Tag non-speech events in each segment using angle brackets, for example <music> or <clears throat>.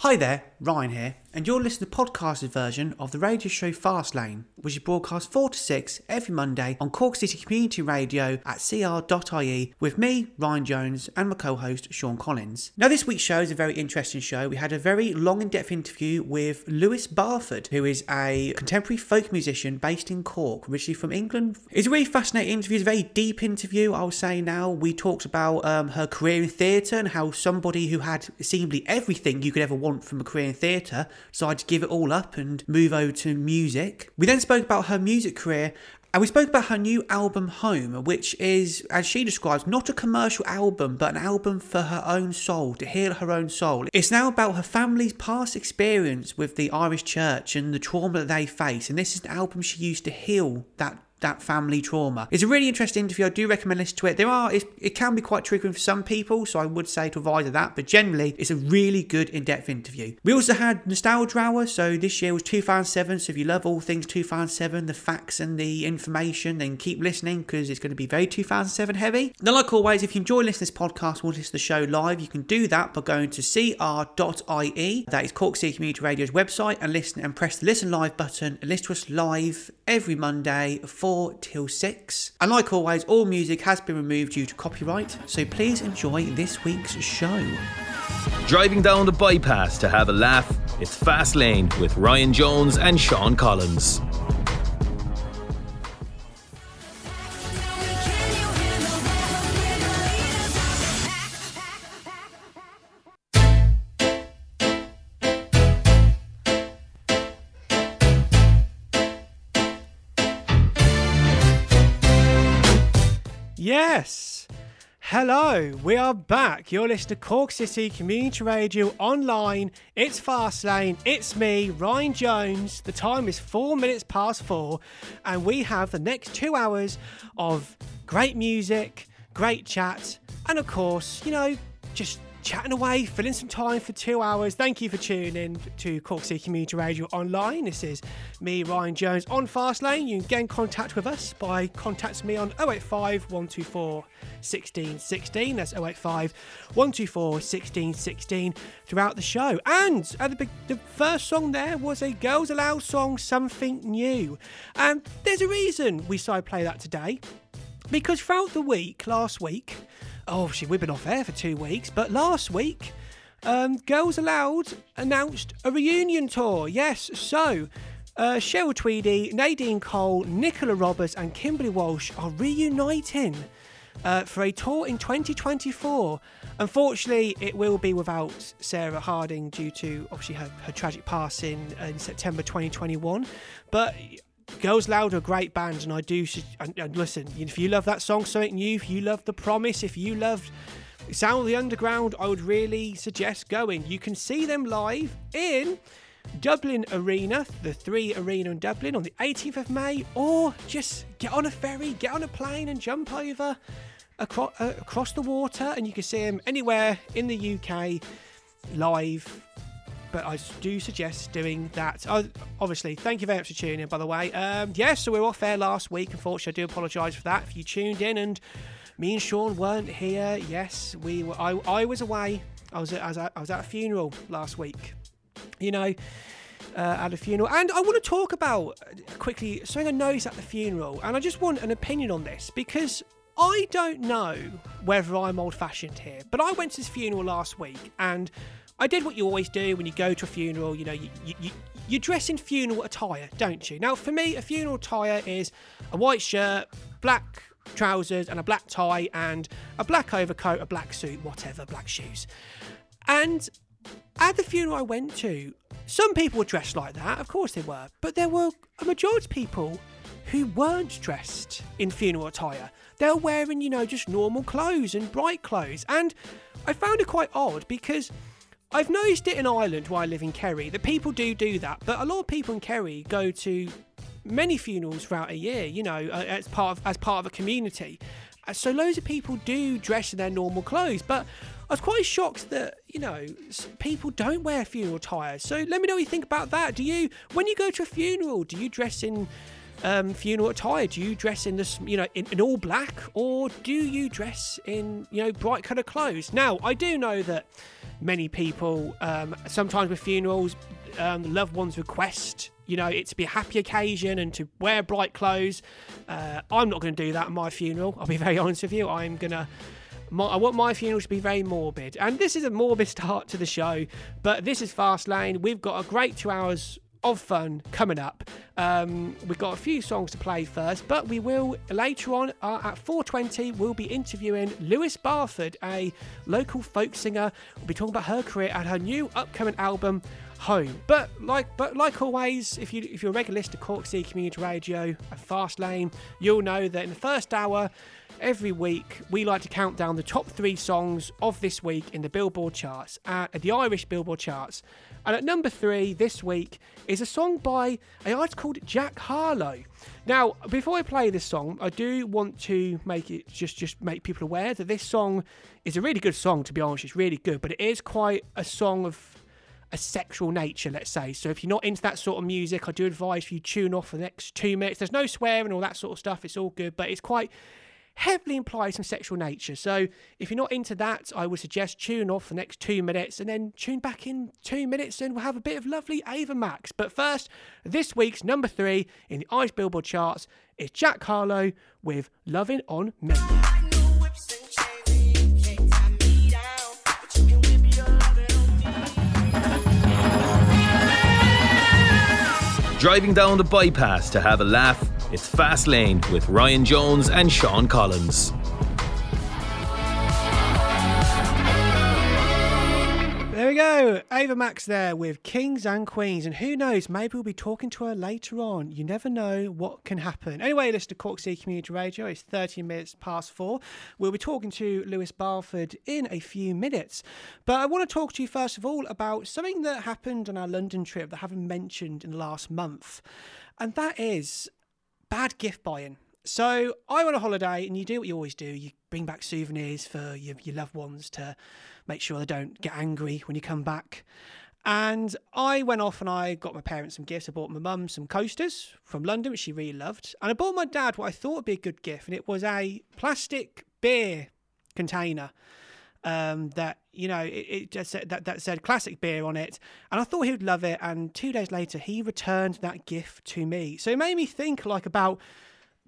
Hi there, Ryan here, and you're listening to the podcasted version of the radio show Fastlane, which is broadcast 4 to 6 every Monday on Cork City Community Radio at cr.ie with me, Ryan Jones, and my co host, Sean Collins. Now, this week's show is a very interesting show. We had a very long in depth interview with Lewis Barfoot, who is a contemporary folk musician based in Cork, originally from England. It's a really fascinating interview, it's a very deep interview, I would say now. We talked about um, her career in theatre and how somebody who had seemingly everything you could ever want from a career in theatre decided to give it all up and move over to music. We then spoke about her music career and we spoke about her new album Home, which is, as she describes, not a commercial album, but an album for her own soul, to heal her own soul. It's now about her family's past experience with the Irish church and the trauma that they face. And this is an album she used to heal that that family trauma. It's a really interesting interview. I do recommend listening to it. There are it can be quite triggering for some people, so I would say to avoid that. But generally, it's a really good in-depth interview. We also had nostalgia hour. So this year was 2007. So if you love all things 2007, the facts and the information, then keep listening because it's going to be very 2007 heavy. Now, like always, if you enjoy listening to this podcast, want to listen to the show live, you can do that by going to cr.ie. That is Cork City Community Radio's website, and listen and press the listen live button and listen to us live every Monday for 4 till 6. And like always, all music has been removed due to copyright, so please enjoy this week's show. Driving down the bypass to have a laugh, it's Fast Lane with Ryan Jones and Sean Collins. Yes. Hello, we are back. You're listening to Cork City Community Radio online. It's Fastlane. It's me, Ryan Jones. The time is four minutes past four, and we have the next two hours of great music, great chat, and of course, you know, just chatting away, filling some time for two hours. Thank you for tuning in to Cork City Community Radio Online. This is me, Ryan Jones, on Fastlane. You can get in contact with us by contacting me on 085 124 1616. That's 085 124 1616 throughout the show. And at the, the first song there was a Girls Aloud song, Something New. And there's a reason we side play that today. Because throughout the week, last week, oh, obviously we've been off air for two weeks, but last week, um, Girls Aloud announced a reunion tour. Yes, so uh, Cheryl Tweedy, Nadine Coyle, Nicola Roberts, and Kimberly Walsh are reuniting uh, for a tour in 2024. Unfortunately, it will be without Sarah Harding due to obviously her, her tragic passing in September 2021. But Girls Aloud are a great band, and I do. And, and listen, if you love that song, something new, if you love The Promise, if you loved Sound of the Underground, I would really suggest going. You can see them live in Dublin Arena, the three arena in Dublin on the 18th of May, or just get on a ferry, get on a plane, and jump over across, uh, across the water, and you can see them anywhere in the UK live but I do suggest doing that. Oh, obviously, thank you very much for tuning in, by the way. Um, yes, yeah, so we were off air last week. Unfortunately, I do apologise for that. If you tuned in and me and Sean weren't here, yes, we were. I, I was away. I was, at, I was, at, I was at a funeral last week. You know, uh, at a funeral. And I want to talk about uh, quickly something I noticed at the funeral, and I just want an opinion on this because I don't know whether I'm old fashioned here, but I went to this funeral last week and I did what you always do when you go to a funeral. You know, you, you, you dress in funeral attire, don't you? Now, for me, a funeral attire is a white shirt, black trousers, and a black tie, and a black overcoat, a black suit, whatever, black shoes. And at the funeral I went to, some people were dressed like that, of course they were, but there were a majority of people who weren't dressed in funeral attire. They were wearing, you know, just normal clothes and bright clothes. And I found it quite odd because I've noticed it in Ireland where I live in Kerry that people do do that, but a lot of people in Kerry go to many funerals throughout a year, you know, as part of, as part of a community. Uh, so loads of people do dress in their normal clothes, but I was quite shocked that you know people don't wear funeral attire. So let me know what you think about that. Do you, when you go to a funeral, do you dress in um, funeral attire? Do you dress in this, you know, in, in all black, or do you dress in, you know, bright coloured clothes? Now, I do know that many people, um, sometimes with funerals, um, loved ones request, you know, it to be a happy occasion and to wear bright clothes. Uh, I'm not going to do that at my funeral. I'll be very honest with you. I'm going to. I want my funeral to be very morbid. And this is a morbid start to the show, but this is Fast Lane. We've got a great two hours of fun coming up. Um, we've got a few songs to play first, but we will later on uh, at 4:20 we'll be interviewing Lewis Barfoot, a local folk singer. We'll be talking about her career and her new upcoming album. Home, but like but like always, if you if you're a regular listener to Cork City Community Radio, a fast lane, you'll know that in the first hour every week we like to count down the top three songs of this week in the Billboard charts, at the Irish Billboard charts. And at number three this week is a song by a artist called Jack Harlow. Now, before I play this song, I do want to make it just just make people aware that this song is a really good song. To be honest, it's really good, but it is quite a song of a sexual nature, let's say. So if you're not into that sort of music, I do advise you tune off for the next two minutes. There's no swearing, all that sort of stuff. It's all good, but it's quite heavily implies some sexual nature. So if you're not into that, I would suggest tune off for the next two minutes and then tune back in two minutes and we'll have a bit of lovely Ava Max. But first, this week's number three in the Ice Billboard charts is Jack Harlow with Loving on Me. Driving down the bypass to have a laugh it's Fast Lane with Ryan Jones and Sean Collins. There we go. Ava Max there with Kings and Queens. And who knows, maybe we'll be talking to her later on. You never know what can happen. Anyway, listen to Cork City Community Radio. It's 30 minutes past four. We'll be talking to Lewis Barfoot in a few minutes. But I want to talk to you first of all about something that happened on our London trip that I haven't mentioned in the last month. And that is bad gift buying. So I went on a holiday, and you do what you always do. You bring back souvenirs for your, your loved ones to make sure they don't get angry when you come back. And I went off and I got my parents some gifts. I bought my mum some coasters from London, which she really loved. And I bought my dad what I thought would be a good gift, and it was a plastic beer container um, that you know it, it, just said that, that said classic beer on it. And i thought he would love it. And two days later he returned that gift to me. So it made me think like about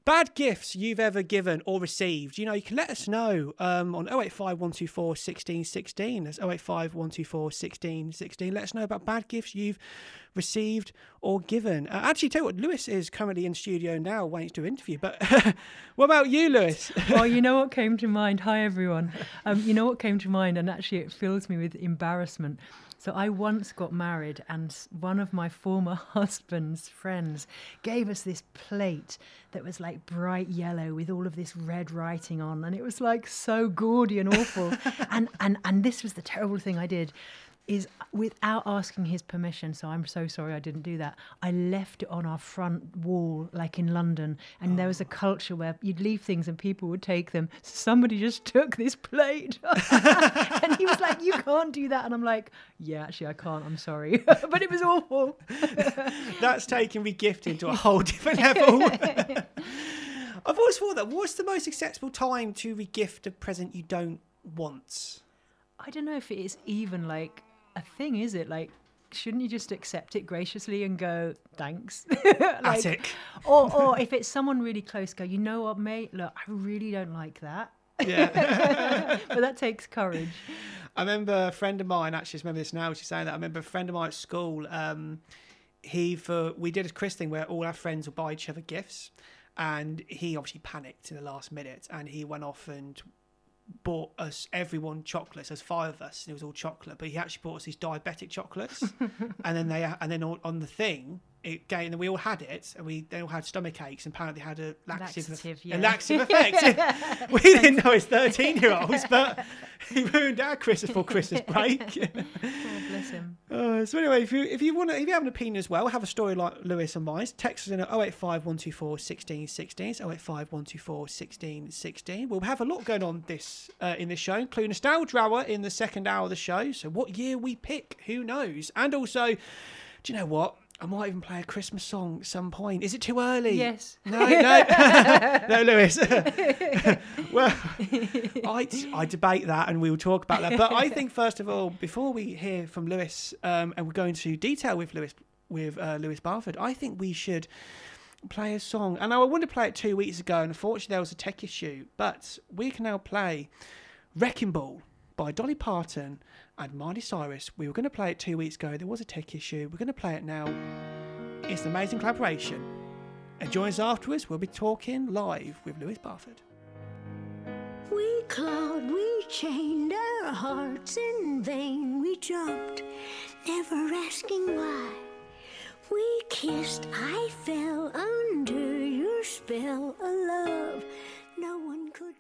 bad gifts you've ever given or received, you know, you can let us know um, on 085 124 1616. That's 085 124 1616. Let us know about bad gifts you've received or given. Uh, actually, tell you what, Lewis is currently in studio now waiting to interview. But <laughs> what about you, Lewis? <laughs> well, you know what came to mind? Hi, everyone. Um, you know what came to mind, and actually, it fills me with embarrassment. So I once got married, and one of my former <laughs> husband's friends gave us this plate that was like bright yellow with all of this red writing on, and it was like so gaudy and awful. <laughs> and and and this was the terrible thing I did is without asking his permission. So I'm so sorry I didn't do that. I left it on our front wall, like in London, and oh. there was a oh. culture where you'd leave things and people would take them. Somebody just took this plate, <laughs> and he was like, "You can't do that," and I'm like, "Yeah, actually, I can't. I'm sorry, <laughs> but it was awful." <laughs> That's taking regifting to a whole different level. I've always thought that. What's the most acceptable time to regift a present you don't want? I don't know if it is even like a thing, is it? Like, shouldn't you just accept it graciously and go thanks? <laughs> like, Attic. or or if it's someone really close, go. You know what, mate? Look, I really don't like that. Yeah. <laughs> but that takes courage. I remember a friend of mine. Actually, remember this now. She's saying that. I remember a friend of mine at school. Um, he for we did a Chris thing where all our friends would buy each other gifts, and he obviously panicked in the last minute, and he went off and bought us everyone chocolates. There's five of us. And it was all chocolate, but he actually bought us these diabetic chocolates, <laughs> and then they and then on the thing it gave, and we all had it, and we they all had stomach aches, and apparently had a laxative, laxative, yeah. a laxative effect. <laughs> <laughs> we didn't know as thirteen year olds, but <laughs> he ruined our Christmas for Christmas break. oh, bless him. Uh, so anyway, if you if you want to, if you have an opinion as well, have a story like Lewis and mine, text us in at 085 124 16 16. 085 124 16 16. We'll have a lot going on this uh, in this show, including a nostalgia hour in the second hour of the show. So what year we pick, who knows? And also, do you know what? I might even play a Christmas song at some point. Is it too early? Yes. No, no, <laughs> no, Lewis. <laughs> well, I, I debate that, and we will talk about that. But I think first of all, before we hear from Lewis, um, and we go into detail with Lewis with uh, Lewis Barfoot, I think we should play a song. And I wanted to play it two weeks ago, and unfortunately there was a tech issue. But we can now play "Wrecking Ball" by Dolly Parton and Miley Cyrus. We were going to play it two weeks ago. There was a tech issue. We're going to play it now. It's an amazing collaboration. And join us afterwards. We'll be talking live with Lewis Barfoot. We clawed, we chained our hearts in vain. We jumped, never asking why. We kissed, I fell under your spell of love. No one could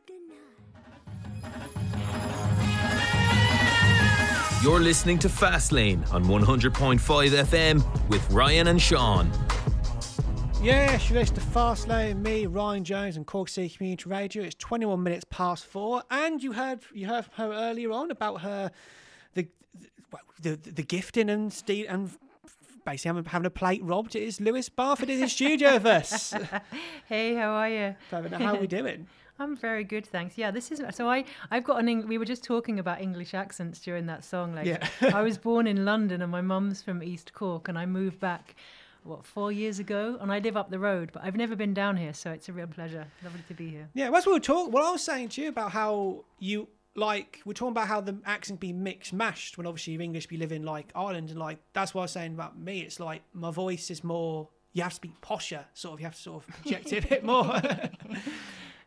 You're listening to Fastlane on 100.5 FM with Ryan and Sean. Yes, you listen to Fast Lane, me, Ryan Jones, and Cork City Community Radio. It's 21 minutes past four, and you heard you heard from her earlier on about her the well, the the, the gifting and ste- and basically having, having a plate robbed. It is Lewis Barfoot in the studio with us. <laughs> Hey, how are you? How are we doing? I'm very good, thanks. Yeah, this is so I I've got an Eng- we were just talking about English accents during that song. Like Yeah. <laughs> I was born in London and my mum's from East Cork and I moved back what four years ago and I live up the road, but I've never been down here, so it's a real pleasure. Lovely to be here. Yeah, that's what we were talking. Well, I was saying to you about how you like we're talking about how the accent be mixed mashed when obviously you're English be living like Ireland and like that's what I was saying about me. It's like my voice is more. You have to speak posher, sort of. You have to sort of <laughs> project it a bit more. <laughs>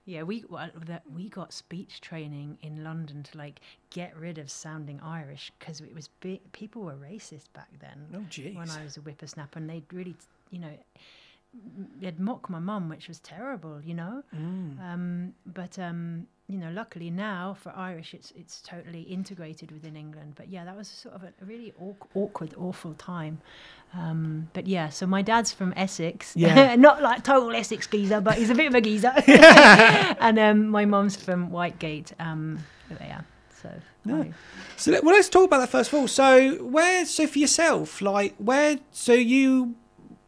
Yeah, we well, that we got speech training in London to like get rid of sounding Irish because it was bi- people were racist back then. Oh, jeez. When I was a whippersnapper, and they'd really, you know, they'd mock my mum, which was terrible, you know. Mm. Um, but um, you know, luckily now for Irish, it's it's totally integrated within England. But yeah, that was sort of a, really awk- awkward, awful time. Um, but yeah, so my dad's from Essex, Yeah. <laughs> not like total Essex geezer, but he's a bit of a geezer. <laughs> <laughs> and um, my mum's from Whitegate. Um, yeah, so I- so let, well, let's talk about that first of all. So where? So for yourself, like where? So you,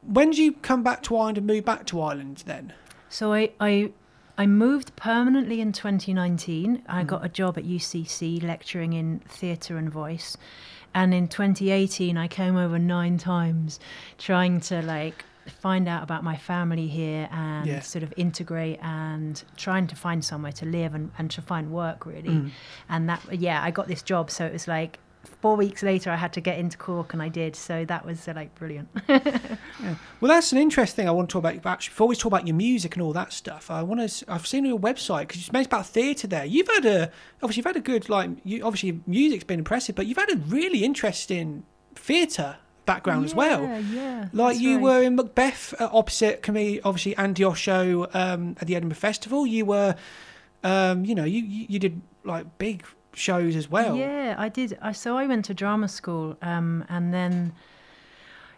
when did you come back to Ireland and move back to Ireland? Then So I, I, I moved permanently in 2019. I Mm. got a job at UCC lecturing in theatre and voice. And in 2018, I came over nine times trying to like find out about my family here and Yeah. sort of integrate and trying to find somewhere to live and, and to find work really. Mm. And that, yeah, I got this job. So it was like four weeks later, I had to get into Cork and I did. So that was uh, like brilliant. <laughs> Well, that's an interesting thing I want to talk about. Actually, before we talk about your music and all that stuff, I want to. I've seen your website because you mentioned about theatre there. You've had a obviously you've had a good like. You, obviously, music's been impressive, but you've had a really interesting theatre background as well. Yeah, yeah. Like you right. were in Macbeth uh, opposite me, obviously Andi Osho um, at the Edinburgh Festival. You were, um, you know, you, you you did like big shows as well. Yeah, I did. I so I went to drama school, um, and then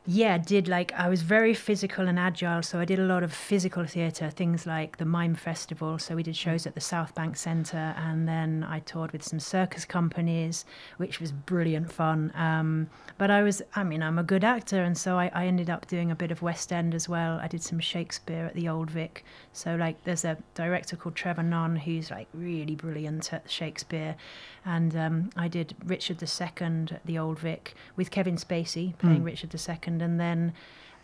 yeah, did like I was very physical and agile, so I did a lot of physical theatre, things like the Mime Festival. So we did shows at the South Bank Centre, and then I toured with some circus companies, which was brilliant fun. Um, but I was, I mean, I'm a good actor, and so I, I ended up doing a bit of West End as well. I did some Shakespeare at the Old Vic. So like, there's a director called Trevor Nunn who's like really brilliant at Shakespeare, and um, I did Richard II at the Old Vic with Kevin Spacey playing Richard II, and then.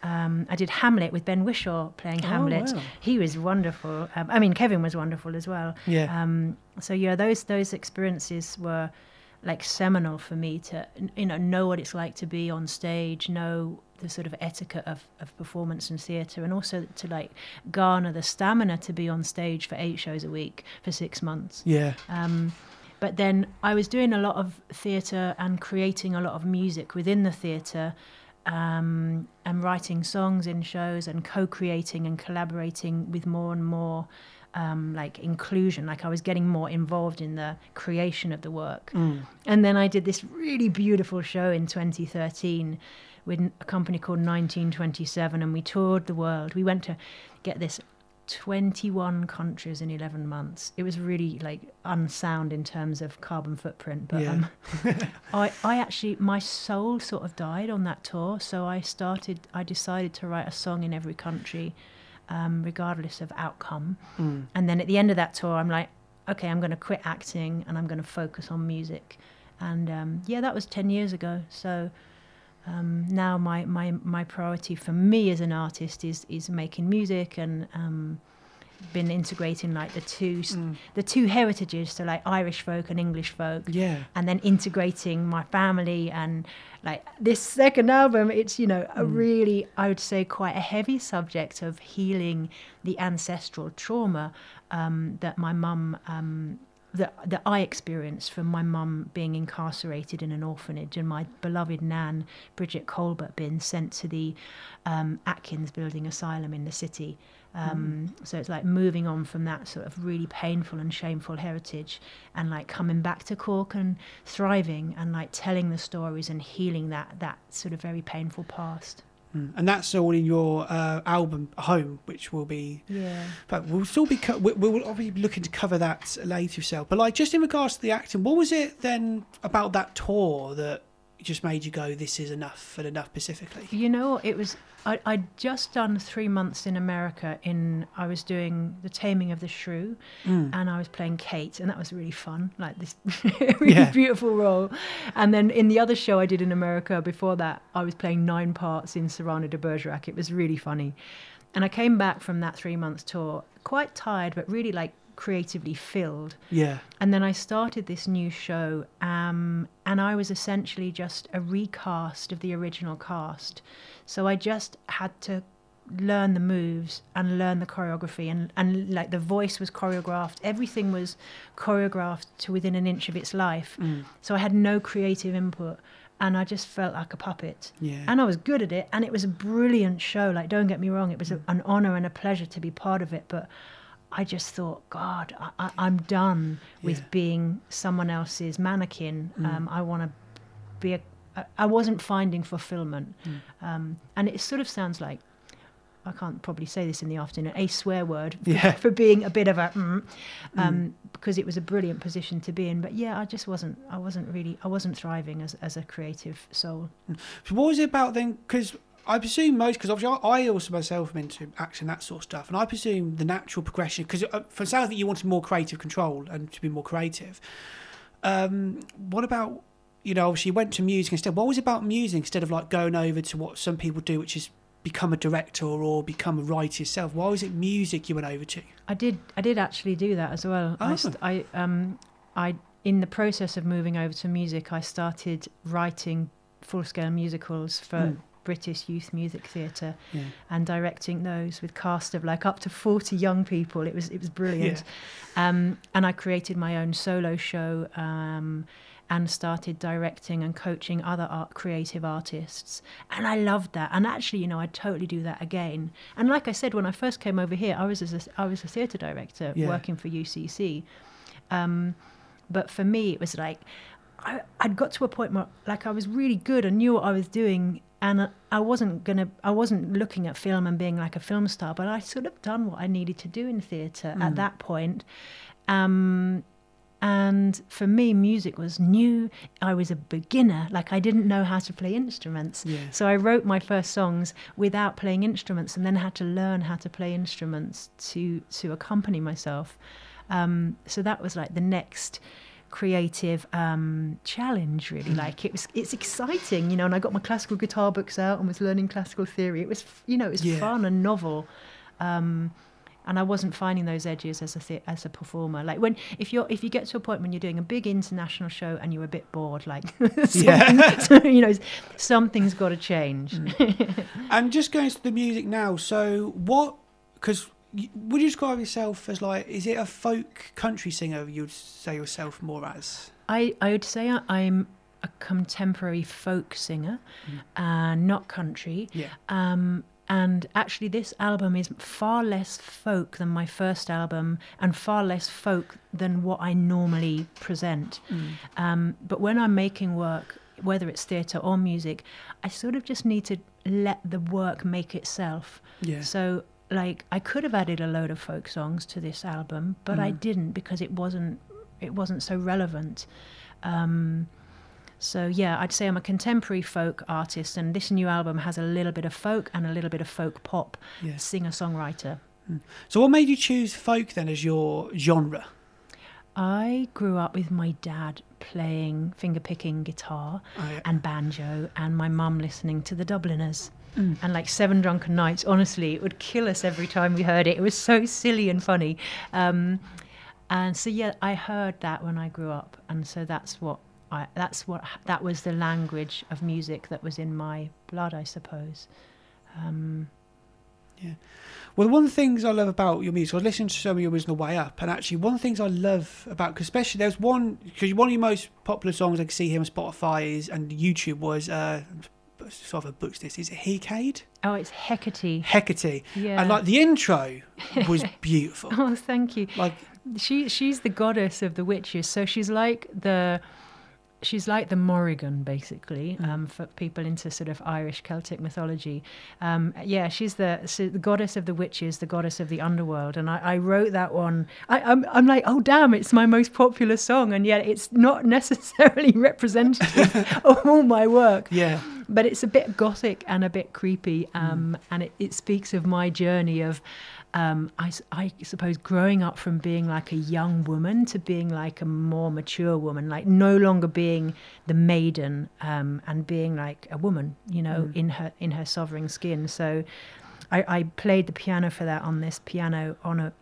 Um, I did Hamlet with Ben Whishaw playing Hamlet. wow. He was wonderful. Um, I mean, Kevin was wonderful as well. Yeah. Um, so yeah, those those experiences were like seminal for me to you know know what it's like to be on stage, know the sort of etiquette of, of performance and theatre, and also to like garner the stamina to be on stage for eight shows a week for six months. Yeah. Um, but then I was doing a lot of theatre and creating a lot of music within the theatre um, and writing songs in shows and co-creating and collaborating with more and more um, like inclusion. Like I was getting more involved in the creation of the work. And then I did this really beautiful show in 2013 with a company called 1927 and we toured the world. We went to get this 21 countries in 11 months. It was really like unsound in terms of carbon footprint. But Yeah. um, <laughs> I, I actually, my soul sort of died on that tour. So I started, I decided to write a song in every country, um, regardless of outcome. And then at the end of that tour, I'm like, okay, I'm going to quit acting and I'm going to focus on music. And um, yeah, that was 10 years ago. So um, now my, my, my priority for me as an artist is, is making music and um, been integrating like the two s the two heritages, so like Irish folk and English folk. Yeah. and then integrating my family and like this second album it's you know a really i would say quite a heavy subject of healing the ancestral trauma um, that my mum um, that, that I experienced from my mum being incarcerated in an orphanage and my beloved nan, Bridget Colbert, being sent to the um, Atkins Building Asylum in the city. Um, So it's like moving on from that sort of really painful and shameful heritage and like coming back to Cork and thriving and like telling the stories and healing that, that sort of very painful past. And that's all in your uh, album Home, which will be. Yeah. But we'll still be. Co- we- we'll obviously be looking to cover that later, yourself. But like, just in regards to the acting, what was it then about that tour that just made you go, "This is enough," and enough specifically? You know, it was I, I'd just done three months in America. In I was doing the Taming of the Shrew, mm. and I was playing Kate, and that was really fun. Like this <laughs> really Yeah. beautiful role. And then in the other show I did in America before that, I was playing nine parts in Cyrano de Bergerac. It was really funny. And I came back from that three months tour quite tired, but really like creatively filled. Yeah. And then I started this new show, um, and I was essentially just a recast of the original cast. So I just had to learn the moves and learn the choreography, and, and like the voice was choreographed, everything was choreographed to within an inch of its life. So I had no creative input. And I just felt like a puppet. Yeah. And I was good at it. And it was a brilliant show. Like, don't get me wrong, it was a, an honor and a pleasure to be part of it. But I just thought, God, I, I'm done with Yeah. being someone else's mannequin. Mm. Um, I want to be a. I- wasn't finding fulfillment, Mm. um, and it sort of sounds like I can't probably say this in the afternoon. A swear word for, Yeah. <laughs> for being a bit of a mm, um, because it was a brilliant position to be in. But yeah, I just wasn't. I wasn't really. I wasn't thriving as as a creative soul. So what was it about then? Because I presume most, because obviously I, I also myself am into action, that sort of stuff, and I presume the natural progression, because for sounds that you wanted more creative control and to be more creative. Um, what about, you know, obviously you went to music instead. What was it about music instead of like going over to what some people do, which is become a director or become a writer yourself? Why was it music you went over to? I did. I did actually do that as well. I, Oh. st- I, um, I, in the process of moving over to music, I started writing full-scale musicals for Mm. British Youth Music Theatre Yeah. and directing those with cast of like up to forty young people. It was it was brilliant. Um, and I created my own solo show. Um, and started directing and coaching other art creative artists and i loved that and actually you know i'd totally do that again and like i said when i first came over here i was as a, i was a theatre director Yeah. working for ucc um, but for me it was like I, i'd got to a point where like i was really good and knew what i was doing and I- wasn't gonna i wasn't looking at film and being like a film star but i sort of done what i needed to do in theatre at that point. Um, and for me music was new. I was a beginner. Like i didn't know how to play instruments. Yeah. so i wrote my first songs without playing instruments and then had to learn how to play instruments to to accompany myself. Um, so that was like the next creative um, challenge really like it was it's exciting you know and i got my classical guitar books out and was learning classical theory it was you know it was Yeah. fun and novel um, and I wasn't finding those edges as a the- as a performer. Like when if you're if you get to a point when you're doing a big international show and you're a bit bored, like <laughs> Yeah. so, <laughs> you know something's got to change. <laughs> And just going to the music now. So what? Because would you describe yourself as like? Is it a folk country singer? You'd say yourself more as. I I would say I- I'm a contemporary folk singer, uh, not country. Yeah. Um, and actually, this album is far less folk than my first album, and far less folk than what I normally present. Um, but when I'm making work, whether it's theatre or music, I sort of just need to let the work make itself. Yeah. So, like I could have added a load of folk songs to this album, but I didn't because it wasn't it wasn't so relevant. Um, so yeah, I'd say I'm a contemporary folk artist, and this new album has a little bit of folk and a little bit of folk pop. Yeah. Singer songwriter. So, what made you choose folk then as your genre? I grew up with my dad playing finger picking guitar Oh, yeah. and banjo, and my mum listening to the Dubliners. And like Seven Drunken Nights, honestly, it would kill us every time we heard it. It was so silly and funny. Um, and so yeah, I heard that when I grew up, and so that's what I that's what that was the language of music that was in my blood, I suppose. Um, Well, one of the things I love about your music, I was listening to some of your music on the way up, and actually, one of the things I love about, cause especially there's one, because one of your most popular songs I can see here on Spotify is and YouTube was, uh, sort of a books this, is it Hecade? oh, it's Hecate. Hecate. Yeah. And like the intro was <laughs> beautiful. Oh, thank you. like, she she's the goddess of the witches so she's like the she's like the Morrigan basically um, for people into sort of Irish Celtic mythology. Um, yeah she's the, so the goddess of the witches the goddess of the underworld and I, I wrote that one. I, I'm, I'm like oh damn it's my most popular song and yet it's not <laughs> necessarily representative <laughs> of all my work. Yeah. but it's a bit gothic and a bit creepy um, and it, it speaks of my journey of um, I, I suppose growing up from being like a young woman to being like a more mature woman like no longer being the maiden um, and being like a woman you know in her in her sovereign skin. So I, I played the piano for that on this piano on a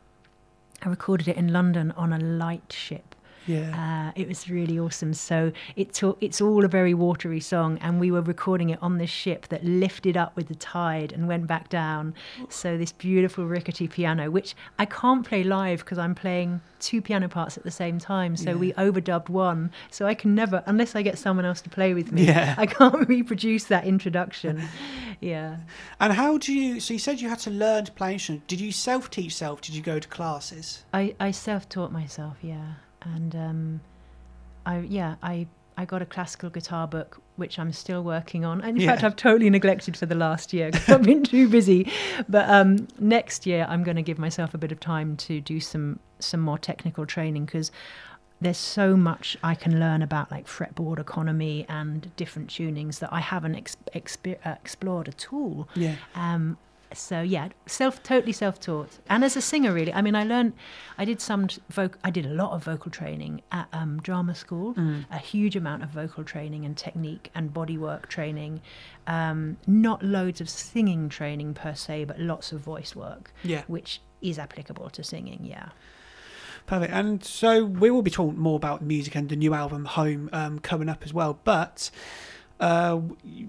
I recorded it in London on a light ship Yeah. uh, it was really awesome. So it took, it's all a very watery song, and we were recording it on this ship that lifted up with the tide and went back down. So this beautiful rickety piano, which I can't play live because I'm playing two piano parts at the same time. So we overdubbed one. So I can never, unless I get someone else to play with me, Yeah. I can't <laughs> reproduce that introduction. <laughs> yeah. and how do you, so you said you had to learn to play instrument. Did you self teach self? Did you go to classes? I, I self-taught myself, yeah, and um, I yeah I I got a classical guitar book which I'm still working on. And in fact, I've totally neglected for the last year 'cause I've been <laughs> too busy. But um, next year, I'm going to give myself a bit of time to do some some more technical training because there's so much I can learn about like fretboard economy and different tunings that I haven't ex- expe- uh, explored at all. Yeah. Um, so yeah, self totally self taught, and as a singer, really. I mean, I learned, I did some voc, I did a lot of vocal training at um, drama school, a huge amount of vocal training and technique and bodywork training. Um, not loads of singing training per se, but lots of voice work, Yeah. which is applicable to singing. Yeah. Perfect. And so we will be talking more about music and the new album Home um, coming up as well. But uh,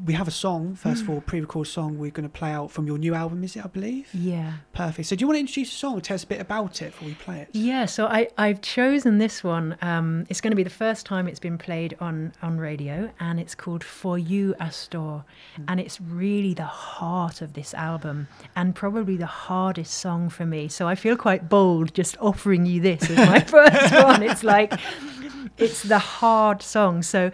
we have a song, first of all, pre recorded song we're going to play out from your new album, is it, I believe? Yeah. Perfect. So do you want to introduce the song tell us a bit about it before we play it? Yeah, so I, I've chosen this one. Um, it's going to be the first time it's been played on, on radio, and it's called For You Astor. And it's really the heart of this album, and probably the hardest song for me. So I feel quite bold just offering you this as my <laughs> first one. It's like, it's the hard song. So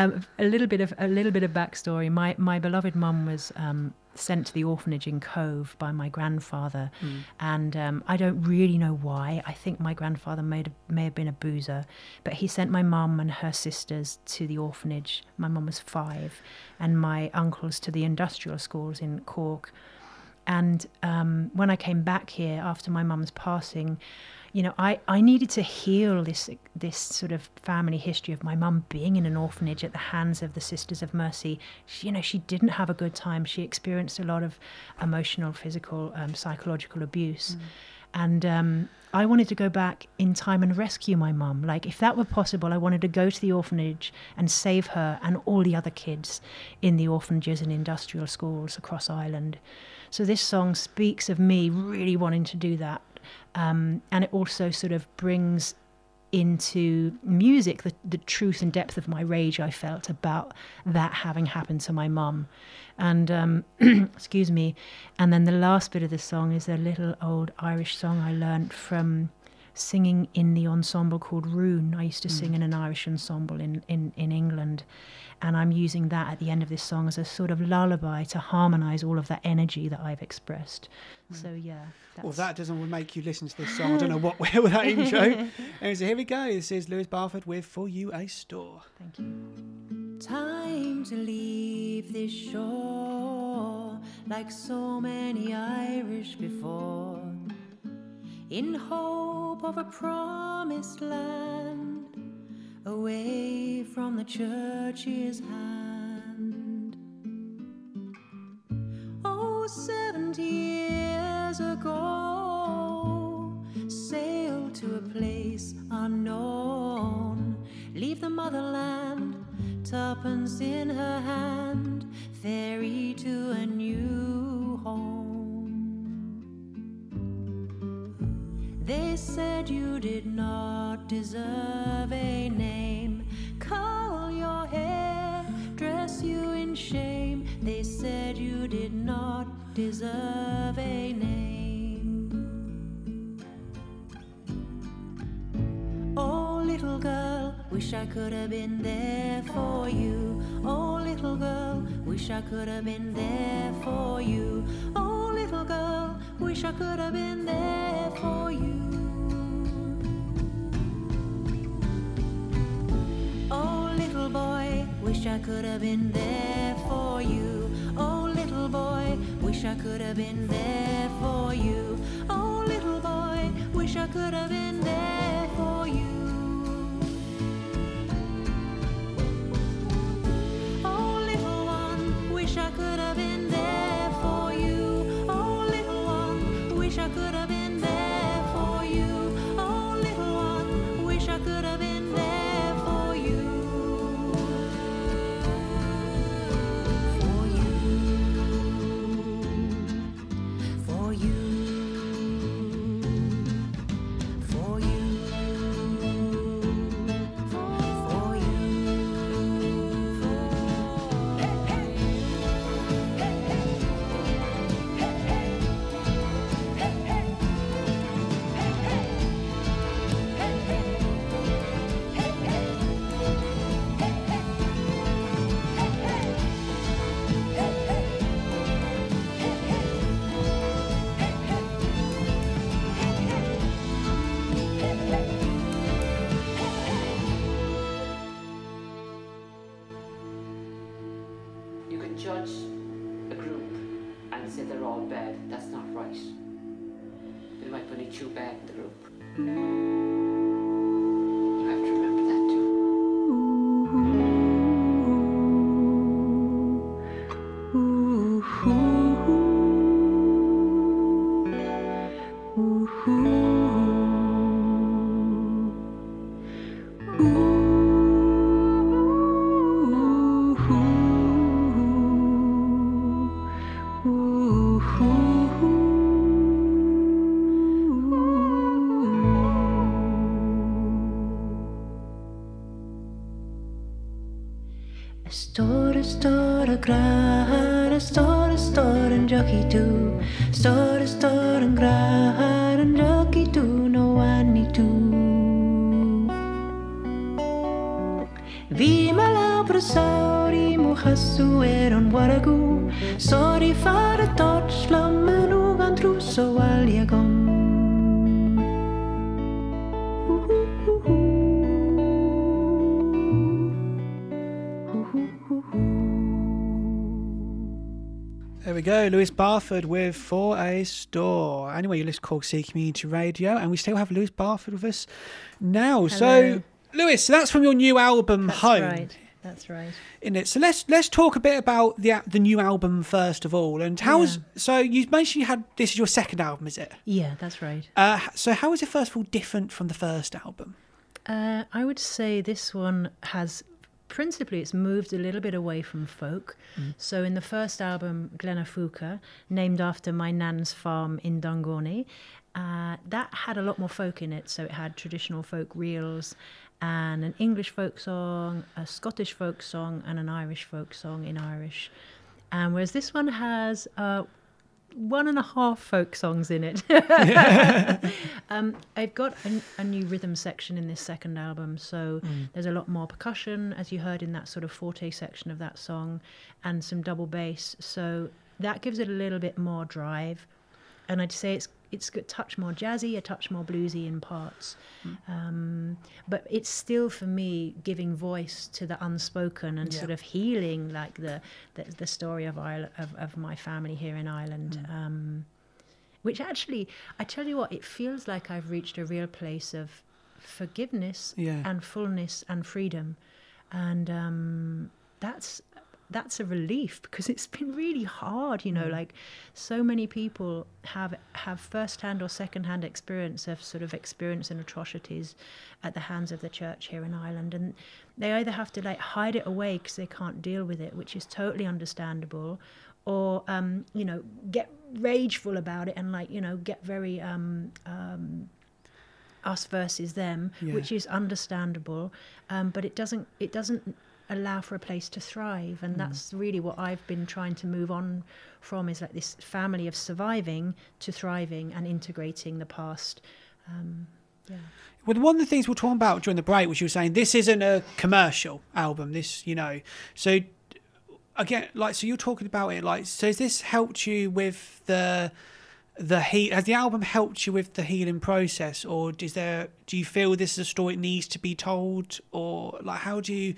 um, a little bit of a little bit of backstory. My my beloved mum was um, sent to the orphanage in Cobh by my grandfather, and um, I don't really know why. I think my grandfather may have, may have been a boozer, but he sent my mum and her sisters to the orphanage. My mum was five, and my uncles to the industrial schools in Cork. And um, when I came back here after my mum's passing, you know, I, I needed to heal this this sort of family history of my mum being in an orphanage at the hands of the Sisters of Mercy. She, you know, she didn't have a good time. She experienced a lot of emotional, physical, um, psychological abuse, and um, I wanted to go back in time and rescue my mum. Like, if that were possible, I wanted to go to the orphanage and save her and all the other kids in the orphanages and industrial schools across Ireland. So this song speaks of me really wanting to do that. Um, and it also sort of brings into music the, the truth and depth of my rage I felt about that having happened to my mum. And um, <clears throat> excuse me. And then the last bit of the song is a little old Irish song I learnt from singing in the ensemble called Rune. I used to hmm. sing in an Irish ensemble in, in, in England. And I'm using that at the end of this song as a sort of lullaby to harmonize all of that energy that I've expressed. Hmm. So, yeah. That's, Well, that doesn't make you listen to this song. I don't <laughs> know what we're with that intro. anyway, so here we go. This is Lewis Barfoot with For You a Store. Thank you. Time to leave this shore like so many Irish before, in hope of a promised land away from the church's hand. Oh, seventy years ago, sailed to a place unknown, leave the motherland, tuppence in her hand, ferry to a new home. They said you did not deserve a name. Curl your hair, dress you in shame. They said you did not deserve a name. Oh, little girl, wish I could have been there for you. Oh, little girl, wish I could have been there for you. Oh, little girl, wish I could have been there for you. Oh, little boy, wish I could have been there for you. Oh, little boy, wish I could have been there for you. Oh, little boy, wish I could have been there Might be Lewis Barfoot with For a Store. Anyway, you listen to Cork City Community Radio, and we still have Lewis Barfoot with us now. So, Lewis, so that's from your new album, That's Home. right. That's right. in it. So let's let's talk a bit about the the new album first of all. And how how's so you mentioned you had this is your second album, is it? Yeah, that's right. Uh, so how is it first of all different from the first album? Uh, I would say this one has principally it's moved a little bit away from folk. So in the first album, Glenafuka, named after my nan's farm in Dungourney, uh, that had a lot more folk in it. So it had traditional folk reels and an English folk song, a Scottish folk song, and an Irish folk song in Irish. And whereas this one has uh, one and a half folk songs in it. <laughs> um, I've got a, a new rhythm section in this second album, so there's a lot more percussion, as you heard in that sort of forte section of that song, and some double bass. So that gives it a little bit more drive, and I'd say it's it's a touch more jazzy, a touch more bluesy in parts, um, but it's still for me giving voice to the unspoken and sort of healing like the the, the story of Ireland of, of my family here in Ireland. Um, which actually, I tell you what, it feels like I've reached a real place of forgiveness Yeah. and fullness and freedom, and um, that's that's a relief because it's been really hard. You know, like so many people have have first hand or second hand experience of sort of experiencing atrocities at the hands of the church here in Ireland, and they either have to like hide it away because they can't deal with it, which is totally understandable, or um, you know get rageful about it and like you know get very um, um, us versus them, Yeah. which is understandable, um, but it doesn't it doesn't allow for a place to thrive, Mm. and that's really what I've been trying to move on from is like this family of surviving to thriving and integrating the past. Um, yeah. Well, one of the things we we're talking about during the break was you were saying this isn't a commercial album. This, you know, so again, like, so you're talking about it, like, so has this helped you with the the heat? Has the album helped you with the healing process, or is there? Do you feel this is a story that needs to be told, or like, how do you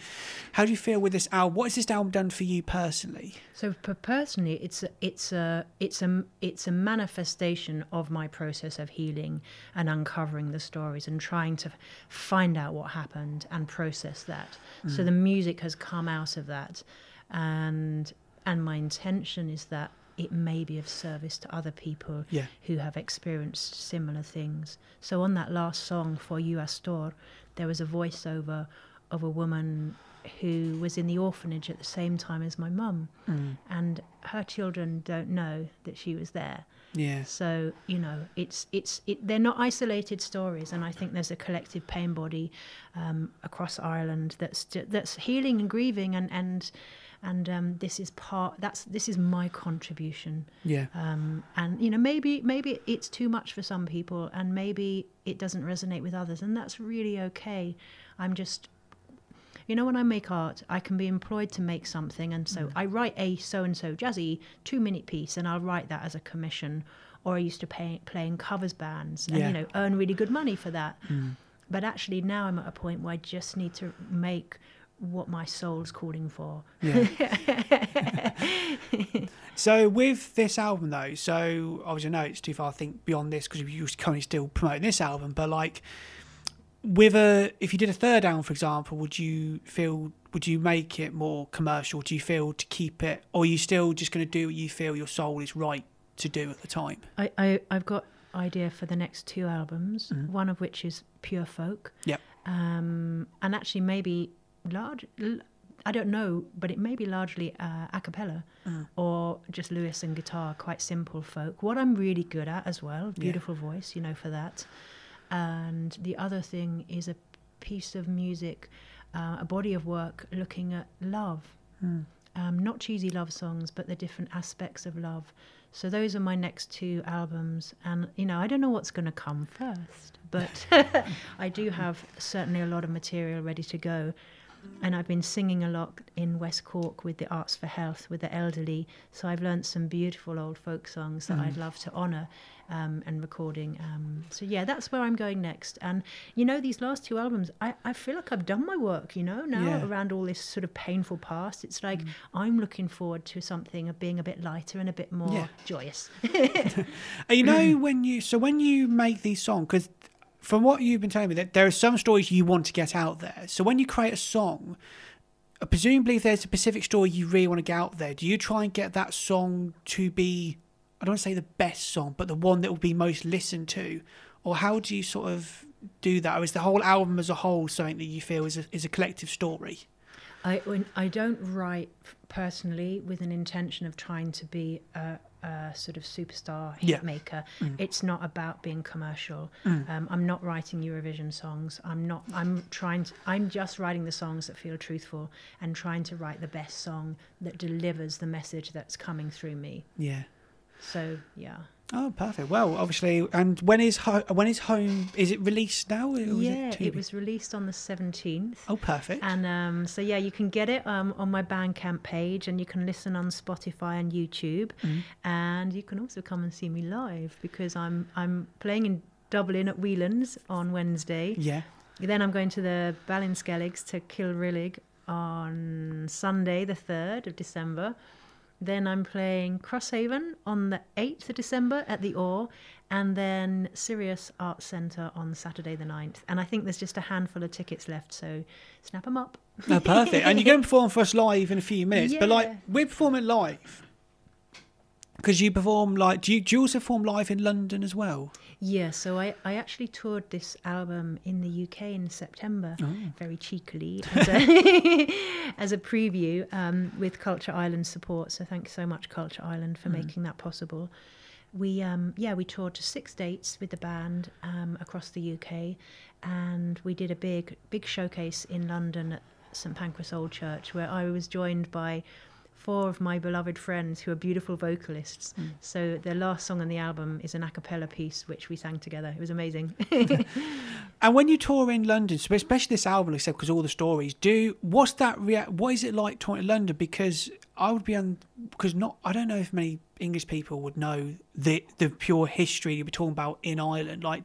how do you feel with this album? What has this album done for you personally? So per- personally, it's a, it's a it's a it's a manifestation of my process of healing and uncovering the stories and trying to find out what happened and process that. So mm. the music has come out of that, and and my intention is that it may be of service to other people Yeah. who have experienced similar things. So on that last song for You Astor, there was a voiceover of a woman who was in the orphanage at the same time as my mum, and her children don't know that she was there. Yeah, So you know, it's it's it, they're not isolated stories, and I think there's a collective pain body um, across Ireland that's that's healing and grieving, and and and um, this is part that's this is my contribution. Yeah, um, and you know maybe maybe it's too much for some people and maybe it doesn't resonate with others and that's really okay. I'm just you know when i make art i can be employed to make something and so i write a so and so jazzy two minute piece and i'll write that as a commission. Or i used to pay, play in covers bands and Yeah. you know earn really good money for that. But actually now i'm at a point where i just need to make what my soul's calling for yeah. <laughs> So with this album though, so obviously I know it's too far to think beyond this because you're currently still promoting this album, but like with a if you did a third album for example, would you feel would you make it more commercial? Do you feel to keep it or are you still just gonna do what you feel your soul is right to do at the time? I, I I've got idea for the next two albums. One of which is pure folk, Yep. um, and actually maybe large. l- I don't know, but it may be largely uh, a cappella or just Lewis and guitar, quite simple folk. What I'm really good at as well, beautiful voice, you know, for that. And the other thing is a piece of music, uh, a body of work looking at love um, not cheesy love songs, but the different aspects of love. So those are my next two albums, and you know I don't know what's going to come first, but <laughs> <laughs> I do have certainly a lot of material ready to go. And I've been singing a lot in West Cork with the Arts for Health with the elderly, so I've learnt some beautiful old folk songs that I'd love to honour um, and recording. Um, so yeah, that's where I'm going next. And you know, these last two albums, I, I feel like I've done my work. You know, now Yeah. around all this sort of painful past, it's like I'm looking forward to something of being a bit lighter and a bit more Yeah. joyous. <laughs> <laughs> You know when you so when you make these songs because from what you've been telling me that there are some stories you want to get out there. So when you create a song uh, presumably if there's a specific story you really want to get out there do you try and get that song to be i don't want to say the best song but the one that will be most listened to? Or how do you sort of do that? Or is the whole album as a whole something that you feel is a, is a collective story? I I don't write personally with an intention of trying to be a, a sort of superstar hit Yeah. maker. It's not about being commercial. Um, I'm not writing Eurovision songs. I'm not. I'm trying. To, I'm just writing the songs that feel truthful and trying to write the best song that delivers the message that's coming through me. yeah So yeah. Oh, perfect. Well, obviously, and when is ho- when is home? Is it released now? or yeah, it, it, was released on the 17th. Oh, perfect. And um, so, yeah, you can get it um, on my Bandcamp page and you can listen on Spotify and YouTube. Mm-hmm. And you can also come and see me live because I'm, I'm playing in Dublin at Whelan's on Wednesday. yeah. Then I'm going to the Ballinskelligs to Kilrillig on Sunday, the 3rd of December. Then I'm playing Crosshaven on the 8th of December at the Ore, and then Sirius Arts Centre on Saturday the 9th. And I think there's just a handful of tickets left, so snap them up. No, perfect. and you're going to perform for us live in a few minutes. But like, <laughs> we're performing live because you perform like. Do you, do you also perform live in London as well? Yeah, so I, I actually toured this album in the UK in September, very cheekily, as a, <laughs> as a preview um, with Culture Island support. So thanks so much, Culture Island, for making that possible. We um, yeah we toured to six dates with the band um, across the UK, and we did a big big showcase in London at St Pancras Old Church, where I was joined by four of my beloved friends who are beautiful vocalists. Mm. So the last song on the album is an a cappella piece which we sang together. It was amazing. <laughs> And when you tour in London, so especially this album, said, because all the stories, do what's that? Rea- what is it like touring in London? Because I would be on because not I don't know if many English people would know the the pure history you're talking about in Ireland. Like,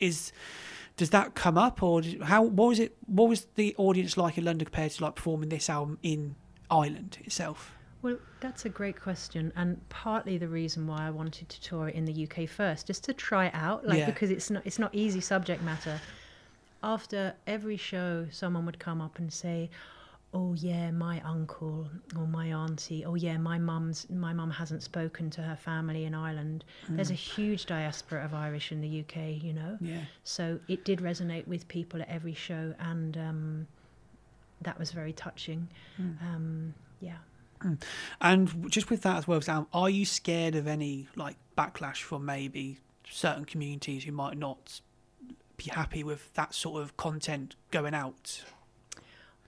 is does that come up or did- how? What was it? What was the audience like in London compared to like performing this album in Ireland itself? Well, that's a great question, and partly the reason why I wanted to tour it in the UK first, just to try it out, like Yeah. because it's not it's not easy subject matter. After every show, someone would come up and say, "Oh yeah, my uncle or my auntie. Oh yeah, my mum's my mum hasn't spoken to her family in Ireland. There's a huge diaspora of Irish in the UK, you know. Yeah. So it did resonate with people at every show, and um, that was very touching. Um, yeah. And just with that as well, Sam, are you scared of any like backlash from maybe certain communities who might not be happy with that sort of content going out?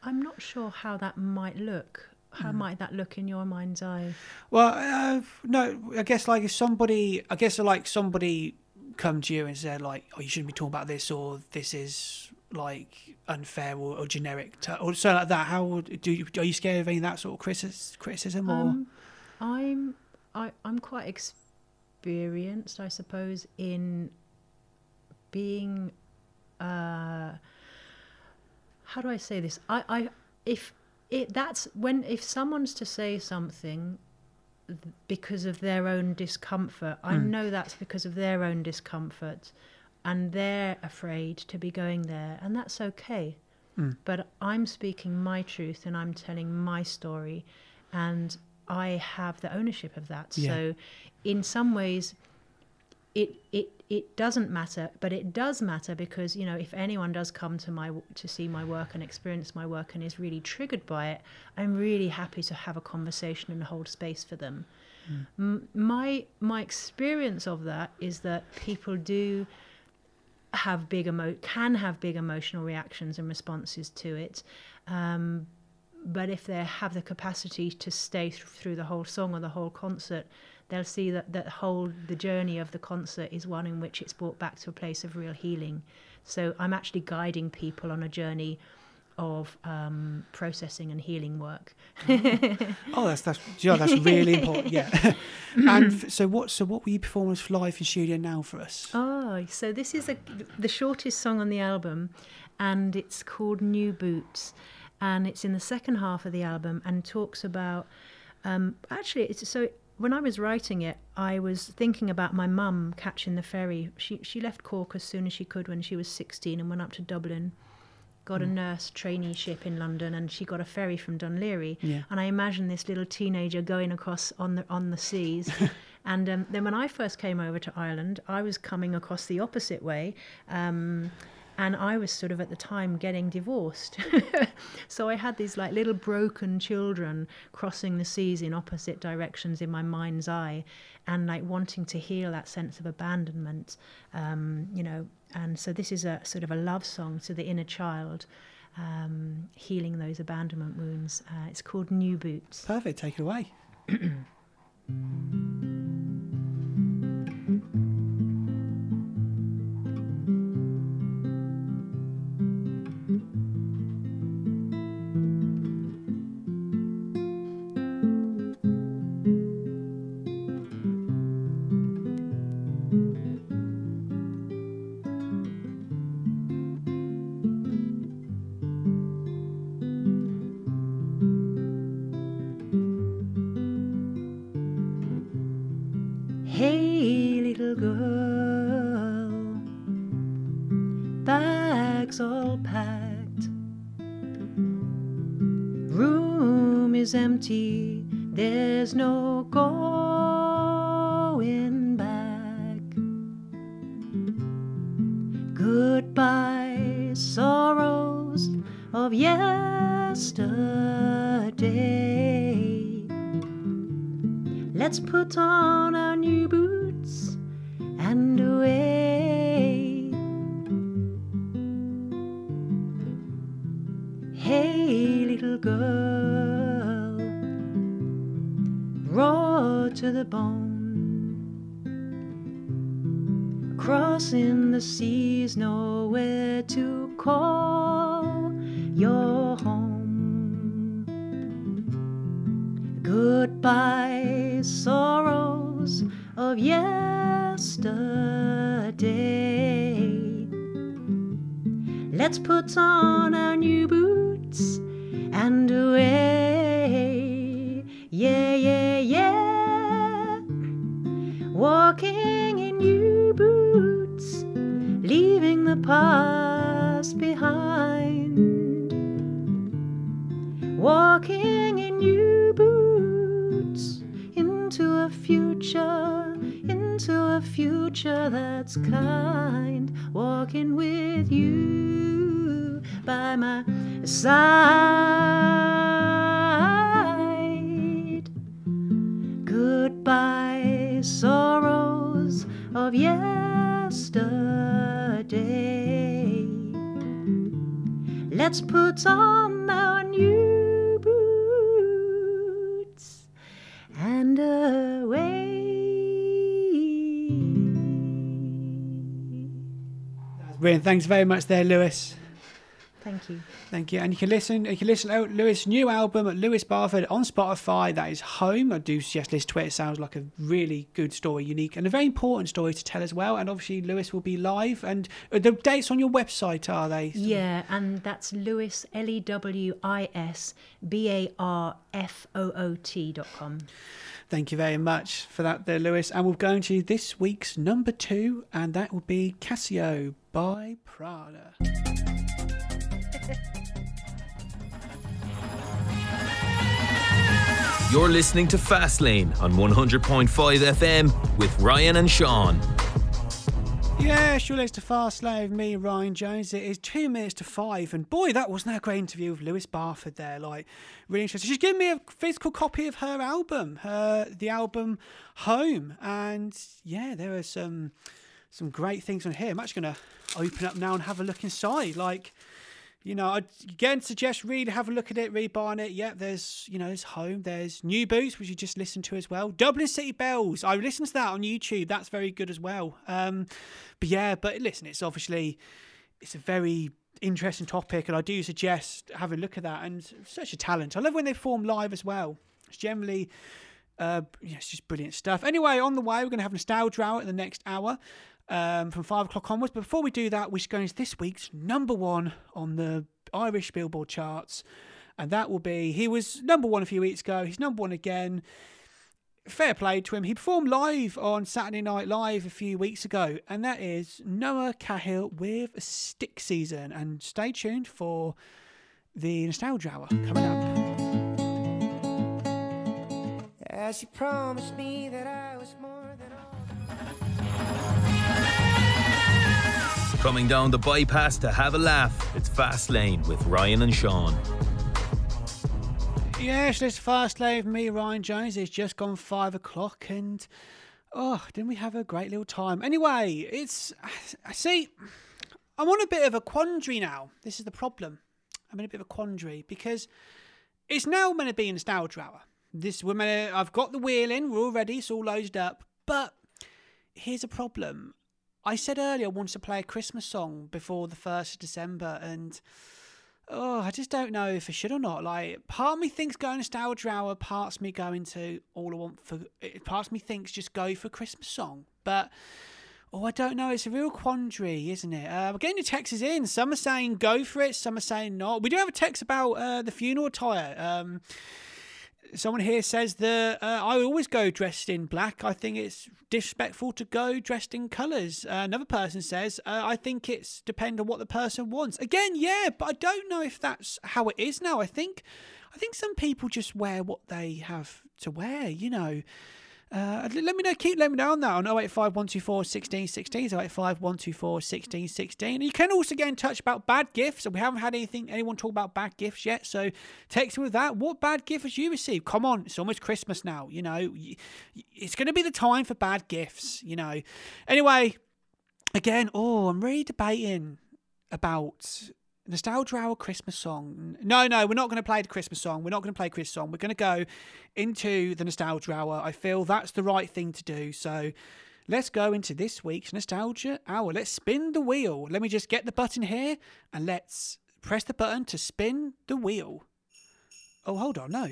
I'm not sure how that might look. How might that look in your mind's eye? Well, uh, no, I guess like if somebody, I guess like somebody come to you and said like, oh, you shouldn't be talking about this, or this is like unfair or, or generic, to, or so like that. How would do? You, are you scared of any of that sort of criticis- criticism, or Um, I'm I, I'm quite experienced, I suppose, in being. Uh, how do I say this? I, I if it that's when if someone's to say something because of their own discomfort, I know that's because of their own discomfort, and they're afraid to be going there, and that's okay. Hmm. But I'm speaking my truth and I'm telling my story, and I have the ownership of that. Yeah. So, in some ways, it it it doesn't matter, but it does matter because you know if anyone does come to my to see my work and experience my work and is really triggered by it, I'm really happy to have a conversation and hold space for them. Hmm. M- my my experience of that is that people do have big emo- can have big emotional reactions and responses to it. Um, but if they have the capacity to stay th- through the whole song or the whole concert, they'll see that that whole the journey of the concert is one in which it's brought back to a place of real healing. So I'm actually guiding people on a journey of um, processing and healing work. <laughs> oh, that's that's yeah, that's really important. Yeah. <laughs> and f- so what? So what will you perform as live in studio now for us? Oh, so this is a, the shortest song on the album, and it's called New Boots, and it's in the second half of the album and talks about. Um, actually, it's so. When I was writing it, I was thinking about my mum catching the ferry. She she left Cork as soon as she could when she was sixteen and went up to Dublin, got a nurse traineeship in London, and she got a ferry from Dunleary. Yeah. And I imagine this little teenager going across on the on the seas. <laughs> and um, then when I first came over to Ireland, I was coming across the opposite way. Um, and I was sort of at the time getting divorced. <laughs> so I had these like little broken children crossing the seas in opposite directions in my mind's eye and like wanting to heal that sense of abandonment, um, you know. And so this is a sort of a love song to the inner child, um, healing those abandonment wounds. Uh, it's called New Boots. Perfect. Take it away. <clears throat> Let's put on our new boots and away. Yeah, yeah, yeah. Walking in new boots, leaving the past behind. Walking in new boots into a future, into a future that's kind. Walking with you by my side. Goodbye, sorrows of yesterday. Let's put on our new boots and away. Brilliant. Thanks very much there, Lewis. Thank you. Thank you. And you can listen. You can listen to Lewis' new album, Lewis Barford, on Spotify. That is Home. I do suggest listen to it. It sounds like a really good story, unique, and a very important story to tell as well. And obviously, Lewis will be live. And uh, the dates on your website are they? Yeah, and that's Lewis L E W I S B A R F O O T dot com. Thank you very much for that, there, Lewis. And we're going to this week's number two, and that will be Casio by Prada. You're listening to Fastlane on 100.5 FM with Ryan and Sean. Yeah, sure, it's to Fast Lane me, Ryan Jones. It is two minutes to five, and boy, that wasn't a great interview with Lewis Barford there. Like, really interesting. She's given me a physical copy of her album, her the album Home, and yeah, there are some some great things on here. I'm actually gonna open up now and have a look inside. Like, you know, I'd again suggest really have a look at it, read on it. Yep, there's you know, there's home, there's new boots, which you just listened to as well. Dublin City Bells. I listened to that on YouTube. That's very good as well. Um, but yeah, but listen, it's obviously it's a very interesting topic, and I do suggest have a look at that. And such a talent. I love when they form live as well. It's generally. Uh, yeah, it's just brilliant stuff. Anyway, on the way, we're going to have Nostalgia Hour in the next hour um, from five o'clock onwards. But before we do that, we're going to this week's number one on the Irish Billboard charts, and that will be he was number one a few weeks ago. He's number one again. Fair play to him. He performed live on Saturday Night Live a few weeks ago, and that is Noah Cahill with Stick Season. And stay tuned for the Nostalgia Hour coming up. As you promised me that I was more Coming down the bypass to have a laugh, it's Fast Lane with Ryan and Sean. Yes, this fast lane me, Ryan Jones. It's just gone five o'clock, and oh, didn't we have a great little time? Anyway, it's I see. I'm on a bit of a quandary now. This is the problem. I'm in a bit of a quandary because it's now meant to be a nostalgia hour. This to, I've got the wheel in. We're all ready. It's all loaded up. But here's a problem. I said earlier I wanted to play a Christmas song before the first of December, and oh, I just don't know if I should or not. Like, part me thinks go nostalgia hour, parts me going to all I want for. Parts me thinks just go for a Christmas song, but. Oh, I don't know. It's a real quandary, isn't it? Uh, we're getting your texts in. Some are saying go for it. Some are saying not. We do have a text about uh, the funeral attire. Um, someone here says that uh, I always go dressed in black. I think it's disrespectful to go dressed in colours. Uh, another person says uh, I think it's depend on what the person wants. Again, yeah, but I don't know if that's how it is now. I think I think some people just wear what they have to wear. You know. Uh, let me know. Keep letting me know on that on 085 124 1616. 085 124 1616. And you can also get in touch about bad gifts. We haven't had anything anyone talk about bad gifts yet. So text me with that. What bad gift has you received? Come on, it's almost Christmas now. You know, it's going to be the time for bad gifts. You know. Anyway, again, oh, I'm really debating about Nostalgia Hour Christmas song. No, no, we're not going to play the Christmas song. We're not going to play Christmas song. We're going to go into the Nostalgia Hour. I feel that's the right thing to do. So let's go into this week's Nostalgia Hour. Let's spin the wheel. Let me just get the button here and let's press the button to spin the wheel. Oh, hold on, no.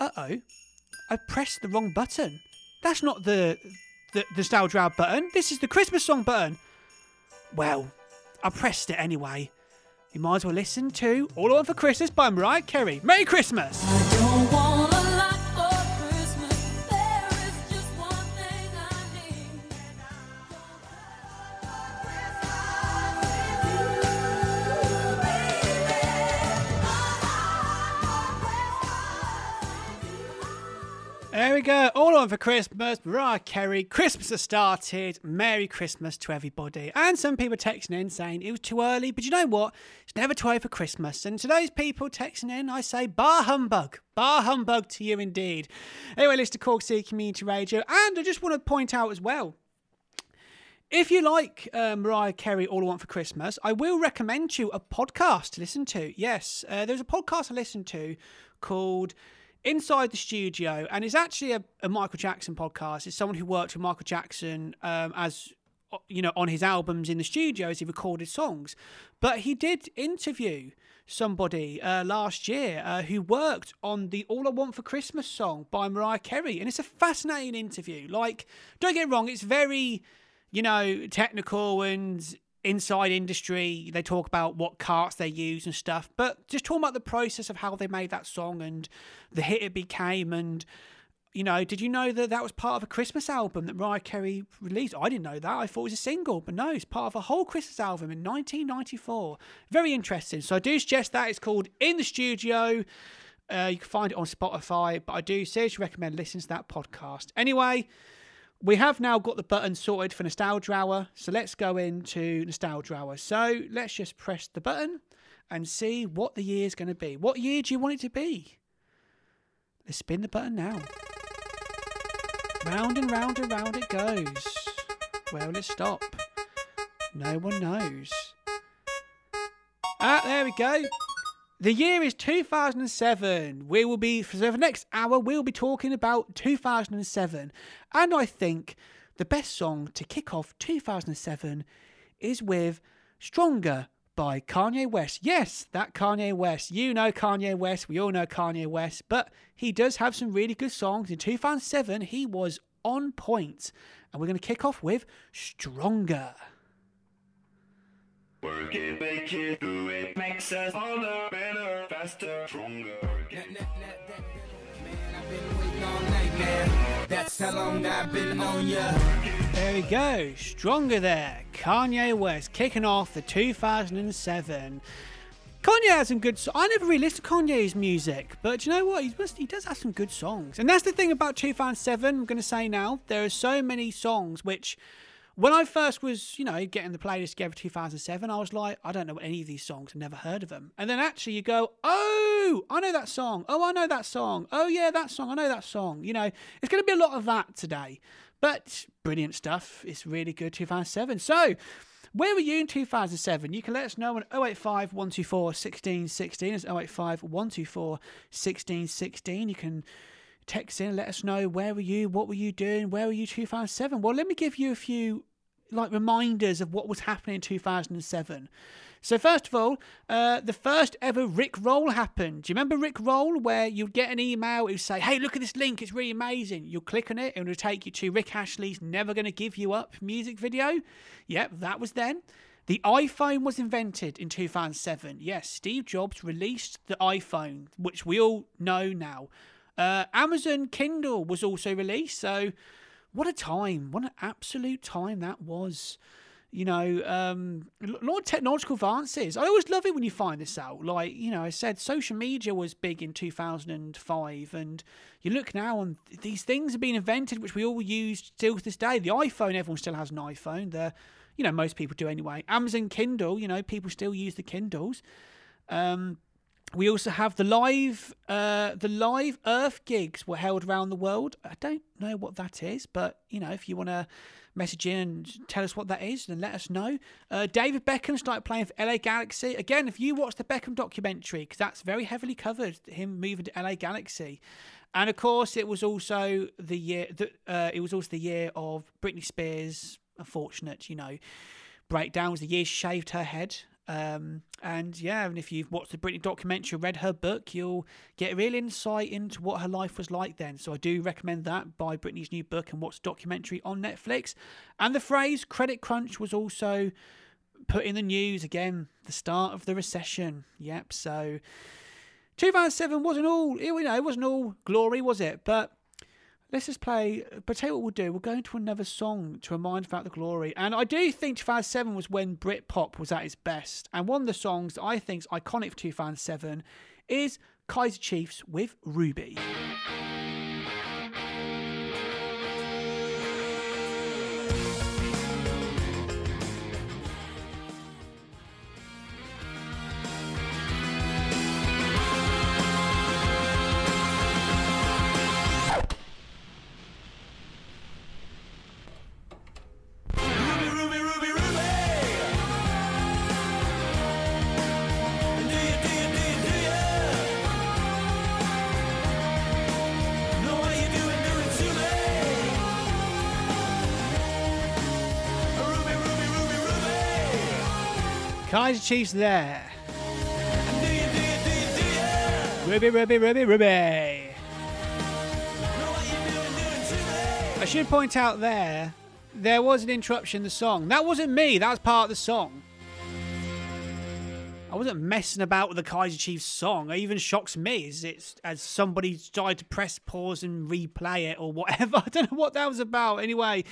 Uh oh. I pressed the wrong button. That's not the the, the Nostalgia Hour button. This is the Christmas song button. Well, I pressed it anyway you might as well listen to All I Want for Christmas by Mariah Carey. Merry Christmas! We go. All on for Christmas. Mariah Carey. Christmas has started. Merry Christmas to everybody. And some people texting in saying it was too early, but you know what? It's never too early for Christmas. And to those people texting in, I say bar humbug. Bar humbug to you indeed. Anyway, listen to Cork City Community Radio. And I just want to point out as well. If you like uh, Mariah Carey, All I Want for Christmas, I will recommend you a podcast to listen to. Yes, uh, there's a podcast I listened to called inside the studio, and it's actually a, a, Michael Jackson podcast. It's someone who worked with Michael Jackson um, as you know on his albums in the studio as he recorded songs. But he did interview somebody uh, last year uh, who worked on the All I Want for Christmas song by Mariah Carey, and it's a fascinating interview. Like, don't get wrong, it's very you know technical and inside industry. They talk about what carts they use and stuff, but just talking about the process of how they made that song and the hit it became. And, you know, did you know that that was part of a Christmas album that Mariah Carey released? I didn't know that. I thought it was a single, but no, it's part of a whole Christmas album in 1994. Very interesting. So I do suggest that. It's called In the Studio. Uh, you can find it on Spotify, but I do seriously recommend listening to that podcast. Anyway, we have now got the button sorted for Nostalgia Hour, so let's go into Nostalgia Hour. So let's just press the button and see what the year is going to be. What year do you want it to be? Let's spin the button now. Round and round and round it goes. Where will it stop? No one knows. Ah, there we go. The year is 2007. We will be, for the next hour, we'll be talking about 2007. And I think the best song to kick off 2007 is with Stronger by Kanye West. Yes, that Kanye West. You know Kanye West. We all know Kanye West. But he does have some really good songs. In 2007, he was on point. And we're going to kick off with Stronger. Work it, make it, do it, makes us harder, better, faster, stronger. That's how long I've been on ya. There we go, stronger there. Kanye West kicking off the 2007. Kanye has some good. So- I never really listened to Kanye's music, but you know what? He he does have some good songs, and that's the thing about 2007. I'm going to say now there are so many songs which when I first was, you know, getting the playlist together 2007, I was like, I don't know any of these songs. I've never heard of them. And then actually you go, oh, I know that song. Oh, I know that song. Oh, yeah, that song. I know that song. You know, it's going to be a lot of that today. But brilliant stuff. It's really good 2007. So, where were you in 2007? You can let us know on 085 124 1616. It's 085 124 1616. You can text in, and let us know where were you, what were you doing, where were you 2007. Well, let me give you a few like reminders of what was happening in 2007. So first of all, uh, the first ever Rick Roll happened. Do you remember Rick Roll, where you'd get an email, it would say, "Hey, look at this link; it's really amazing." You'll click on it, and it'll take you to Rick Ashley's "Never Gonna Give You Up" music video. Yep, that was then. The iPhone was invented in 2007. Yes, Steve Jobs released the iPhone, which we all know now. Uh, Amazon Kindle was also released. So, what a time! What an absolute time that was. You know, um, a lot of technological advances. I always love it when you find this out. Like, you know, I said social media was big in 2005, and you look now and these things have been invented, which we all use still to this day. The iPhone, everyone still has an iPhone. The, you know, most people do anyway. Amazon Kindle, you know, people still use the Kindles. Um, we also have the live uh, the live Earth gigs were held around the world. I don't know what that is, but you know, if you want to message in and tell us what that is, then let us know. Uh, David Beckham started playing for LA Galaxy again. If you watch the Beckham documentary, because that's very heavily covered, him moving to LA Galaxy, and of course, it was also the year that uh, it was also the year of Britney Spears. Unfortunate, you know, breakdown was the year she shaved her head. Um, and yeah, and if you've watched the Britney documentary, read her book, you'll get a real insight into what her life was like then. So I do recommend that. Buy Britney's new book and watch the documentary on Netflix. And the phrase credit crunch was also put in the news again, the start of the recession. Yep. So 2007 wasn't all, you know, it wasn't all glory, was it? But let's just play. But tell you what we'll do. We'll go into another song to remind about the glory. And I do think 2007 was when Britpop was at its best. And one of the songs that I think is iconic for 2007 is Kaiser Chiefs with Ruby. Kaiser Chiefs there. Ruby, Ruby, Ruby, Ruby. I should point out there, there was an interruption in the song. That wasn't me, that was part of the song. I wasn't messing about with the Kaiser Chiefs song. It even shocks me as it's as somebody tried to press pause and replay it or whatever. <laughs> I don't know what that was about. Anyway,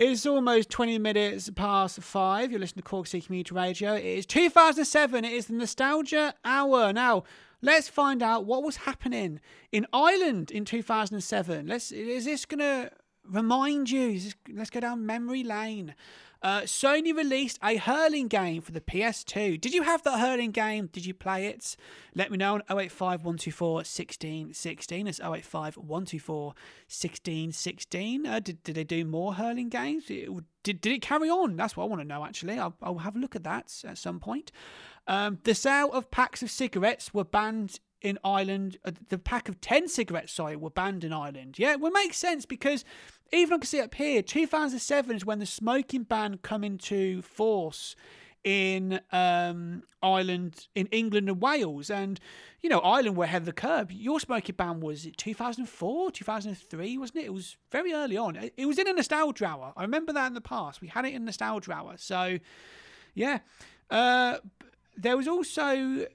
it's almost 20 minutes past five. You're listening to Cork City Community Radio. It is 2007. It is the Nostalgia Hour. Now, let's find out what was happening in Ireland in 2007. Let's is this gonna remind you? Is this, let's go down memory lane. Uh, Sony released a hurling game for the PS2. Did you have that hurling game? Did you play it? Let me know on 085 124 1616. It's 085 124 1616. Uh, did, they do more hurling games? Did, did it carry on? That's what I want to know, actually. I'll, I'll have a look at that at some point. Um, the sale of packs of cigarettes were banned in Ireland. Uh, the pack of 10 cigarettes, sorry, were banned in Ireland. Yeah, it would make sense because even I can see up here, 2007 is when the smoking ban come into force in um, Ireland, in England and Wales. And, you know, Ireland were ahead of the curb. Your smoking ban was it 2004, 2003, wasn't it? It was very early on. It- was in a nostalgia hour. I remember that in the past. We had it in nostalgia hour. So, yeah. Uh, there was also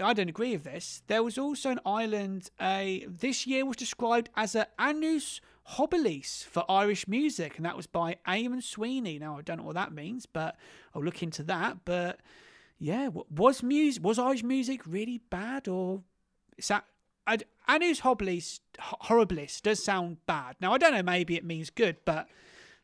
I don't agree with this. There was also an island. A this year was described as a annus horribilis for Irish music, and that was by Eamon Sweeney. Now I don't know what that means, but I'll look into that. But yeah, was music was Irish music really bad, or is that I'd- annus horribilis horribilis does sound bad. Now I don't know. Maybe it means good, but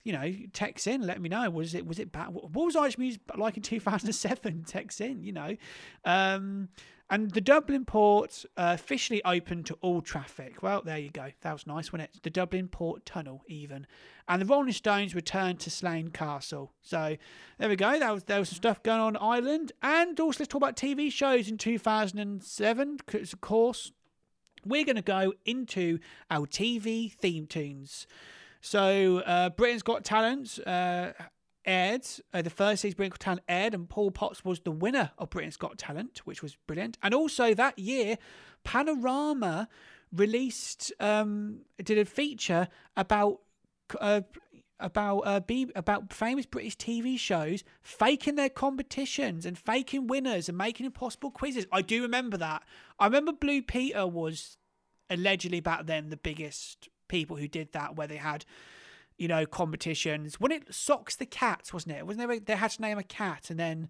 you know, text in, let me know. Was it was it bad? What was Irish music like in 2007? <laughs> Text in, you know. Um, and the Dublin port uh, officially opened to all traffic. Well, there you go. That was nice, wasn't it? The Dublin port tunnel, even. And the Rolling Stones returned to Slane Castle. So there we go. That was there was some stuff going on Ireland. And also let's talk about TV shows in 2007. Because of course, we're going to go into our TV theme tunes. So, uh, Britain's Got Talent uh, aired. Uh, the first season of Britain's Got Talent aired, and Paul Potts was the winner of Britain's Got Talent, which was brilliant. And also that year, Panorama released, um, did a feature about. Uh, about uh, be about famous British TV shows faking their competitions and faking winners and making impossible quizzes. I do remember that. I remember Blue Peter was allegedly back then the biggest people who did that, where they had, you know, competitions. When it Socks the cats, wasn't it? Wasn't there? They had to name a cat, and then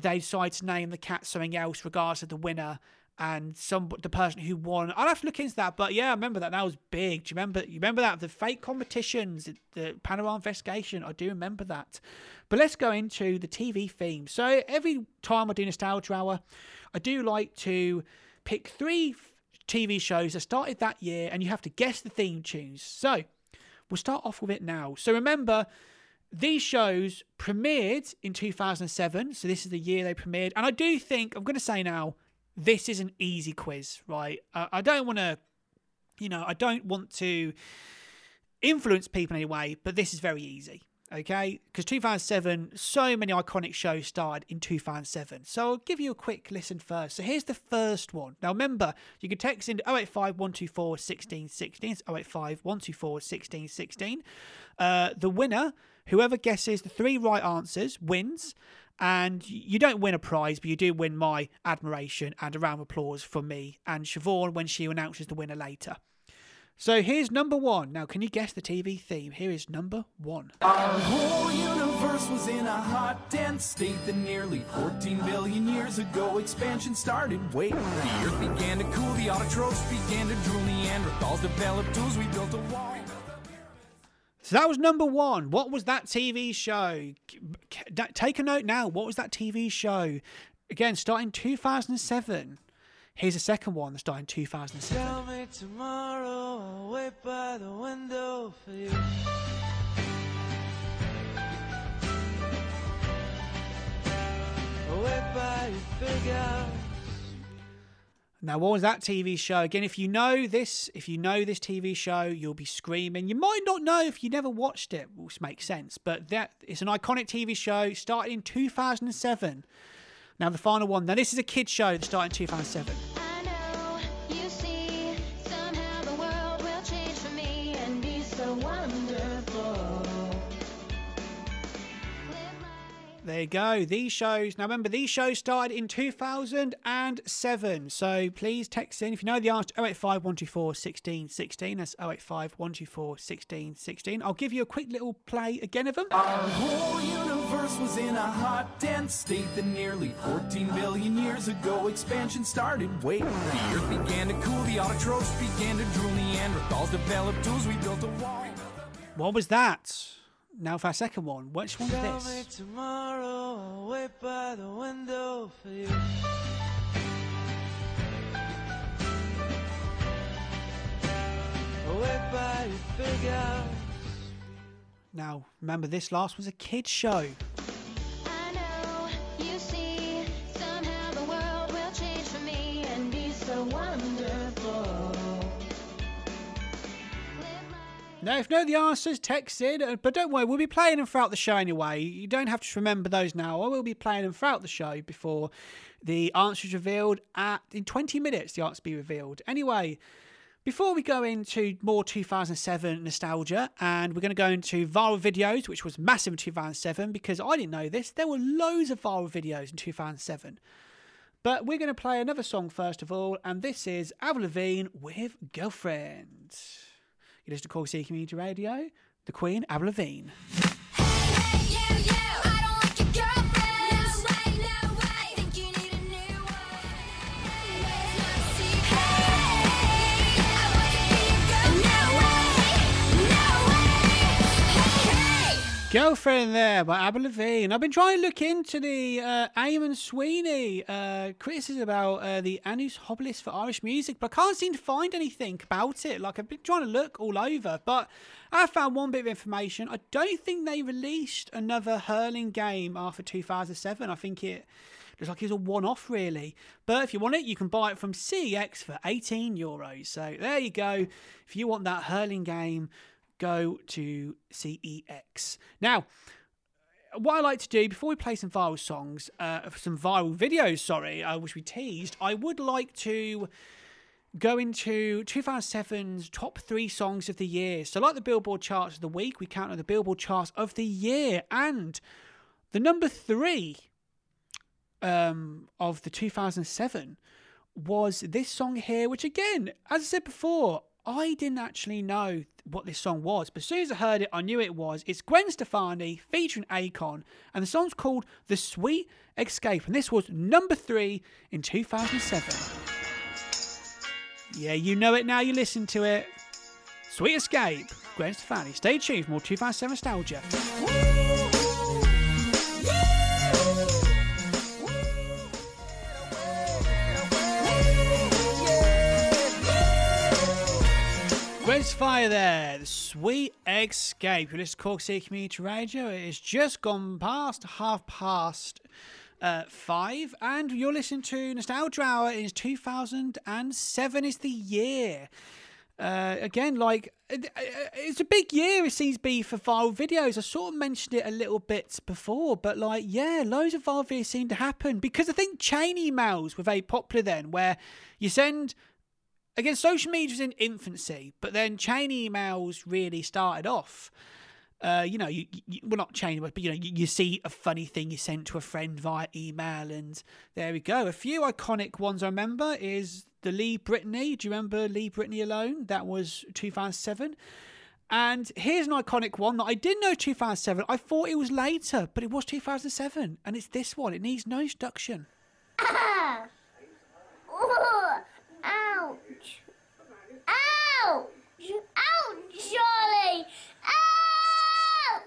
they decided to name the cat something else, regardless of the winner. And some the person who won, I'll have to look into that. But yeah, I remember that. That was big. Do you remember? You remember that the fake competitions, the Panorama investigation. I do remember that. But let's go into the TV theme. So every time I do nostalgia hour, I do like to pick three TV shows that started that year, and you have to guess the theme tunes. So we'll start off with it now. So remember, these shows premiered in 2007. So this is the year they premiered. And I do think, I'm going to say now, this is an easy quiz, right? Uh, I don't want to, you know, I don't want to influence people in any way, but this is very easy. Okay, because 2007, so many iconic shows started in 2007. So I'll give you a quick listen first. So here's the first one. Now remember, you can text in 085 124 1616. It's 085 124 1616. Uh, the winner, whoever guesses the three right answers, wins. And you don't win a prize, but you do win my admiration and a round of applause from me and Siobhan when she announces the winner later. So here's number one. Now, can you guess the TV theme? Here is number one. Our whole universe was in a hot, dense state that nearly 14 billion years ago expansion started. Wait, the earth began to cool, the autotrophs began to drool, Neanderthals developed tools, we built a wall. So that was number one. What was that TV show? Take a note now. What was that TV show? Again, starting 2007. Here's a second one that started in 2007. Tell me tomorrow, I'll wait by the window for you. I'll wait by your big house. Now, what was that TV show? Again, if you know this, if you know this TV show, you'll be screaming. You might not know if you never watched it, which makes sense. But that it's an iconic TV show. Started in 2007. Now, the final one. Now, this is a kids show that started in 2007. There you go. These shows. Now remember, these shows started in 2007. So please text in if you know the answer. 085 124 1616. That's 085 124 1616. I'll give you a quick little play again of them. Our whole universe was in a hot, dense state that nearly 14 billion years ago expansion started. Wait, the earth began to cool, the autotrophs began to drool, Neanderthals developed tools, we built a wall. What was that? Now for our second one. Which one Tell me this? tomorrow, I'll wait by the window for you. By your big house. Now remember, this last was a kids show. Now, if you know the answers, text in. uh, But don't worry, we'll be playing them throughout the show anyway. You don't have to remember those now. I will be playing them throughout the show before the answers revealed at in 20 minutes. The answers be revealed. Anyway, before we go into more 2007 nostalgia, and we're going to go into viral videos, which was massive in 2007 because I didn't know this. There were loads of viral videos in 2007. But we're going to play another song first of all, and this is Avril Lavigne with Girlfriend. You listen to Cork City Community Radio, the Queen, Avril Lavigne. Girlfriend there by Avril Levine. I've been trying to look into the uh, Eamon Sweeney uh, criticism about uh, the Anus Hoblis for Irish music, but I can't seem to find anything about it. Like, I've been trying to look all over, but I found one bit of information. I don't think they released another hurling game after 2007. I think it looks like it's a one off, really. But if you want it, you can buy it from CEX for 18 euros. So there you go. If you want that hurling game, go to CEX. Now, what I like to do before we play some viral songs, uh, some viral videos, sorry, uh, which we teased, I would like to go into 2007's top three songs of the year. So, like the Billboard charts of the week, we count on the Billboard charts of the year, and the number three um, of the 2007 was this song here, which again, as I said before, I didn't actually know what this song was, but as soon as I heard it, I knew it was. It's Gwen Stefani featuring Akon, and the song's called The Sweet Escape, and this was number three in 2007. Yeah, you know it now, you listen to it. Sweet Escape, Gwen Stefani. Stay tuned for more 2007 nostalgia. Fire there, the sweet escape. You're listening to Cork City Community Radio. It has just gone past half past uh, five, and you're listening to Nostalgia Hour. It is 2007 is the year. Uh, again, like it- it's a big year. It seems to be for viral videos. I sort of mentioned it a little bit before, but like, yeah, loads of viral videos seem to happen because I think chain emails were very popular then, where you send again, social media was in infancy, but then chain emails really started off. Uh, you know, you, you well not chain, but you know, you, you see a funny thing you sent to a friend via email, and there we go. A few iconic ones I remember is the Lee Britney. Do you remember Lee Britney alone? That was 2007. And here's an iconic one that I didn't know 2007. I thought it was later, but it was 2007, and it's this one. It needs no introduction. <laughs> Charlie! Ow!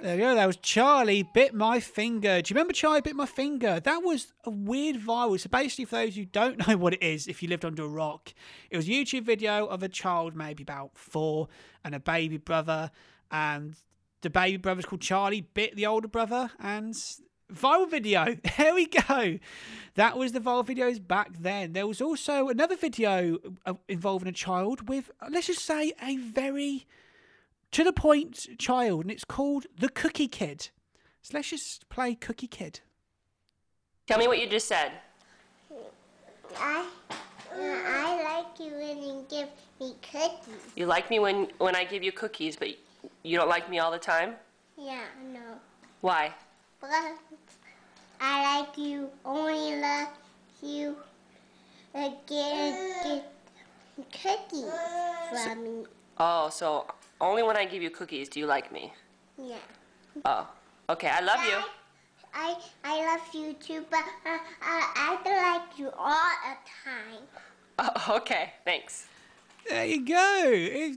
There we go. That was Charlie bit my finger. Do you remember Charlie bit my finger? That was a weird viral. So basically, for those who don't <laughs> know what it is, if you lived under a rock, it was a YouTube video of a child, maybe about four, and a baby brother, and the baby brother's called Charlie bit the older brother, and viral video. <laughs> There we go. That was the viral videos back then. There was also another video uh, involving a child with, let's just say, a very to the point child, and it's called The Cookie Kid. So let's just play Cookie Kid. Tell me what you just said. I, I like you when you give me cookies. You like me when when I give you cookies, but you don't like me all the time? Yeah, no. Why? But I like you, only love you again, get cookies from me. Oh, so only when I give you cookies do you like me? Yeah. Oh, okay. I love you. I, I love you too, but uh, I, I don't like you all the time. Oh, <laughs> okay, thanks. There you go.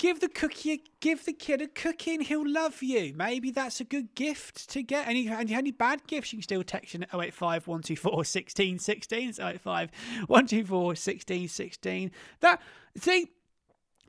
Give the cookie, give the kid a cookie, and he'll love you. Maybe that's a good gift to get. Any any bad gifts, you can still text in at 085 124 16 16. It's 085 124 16 16. That see,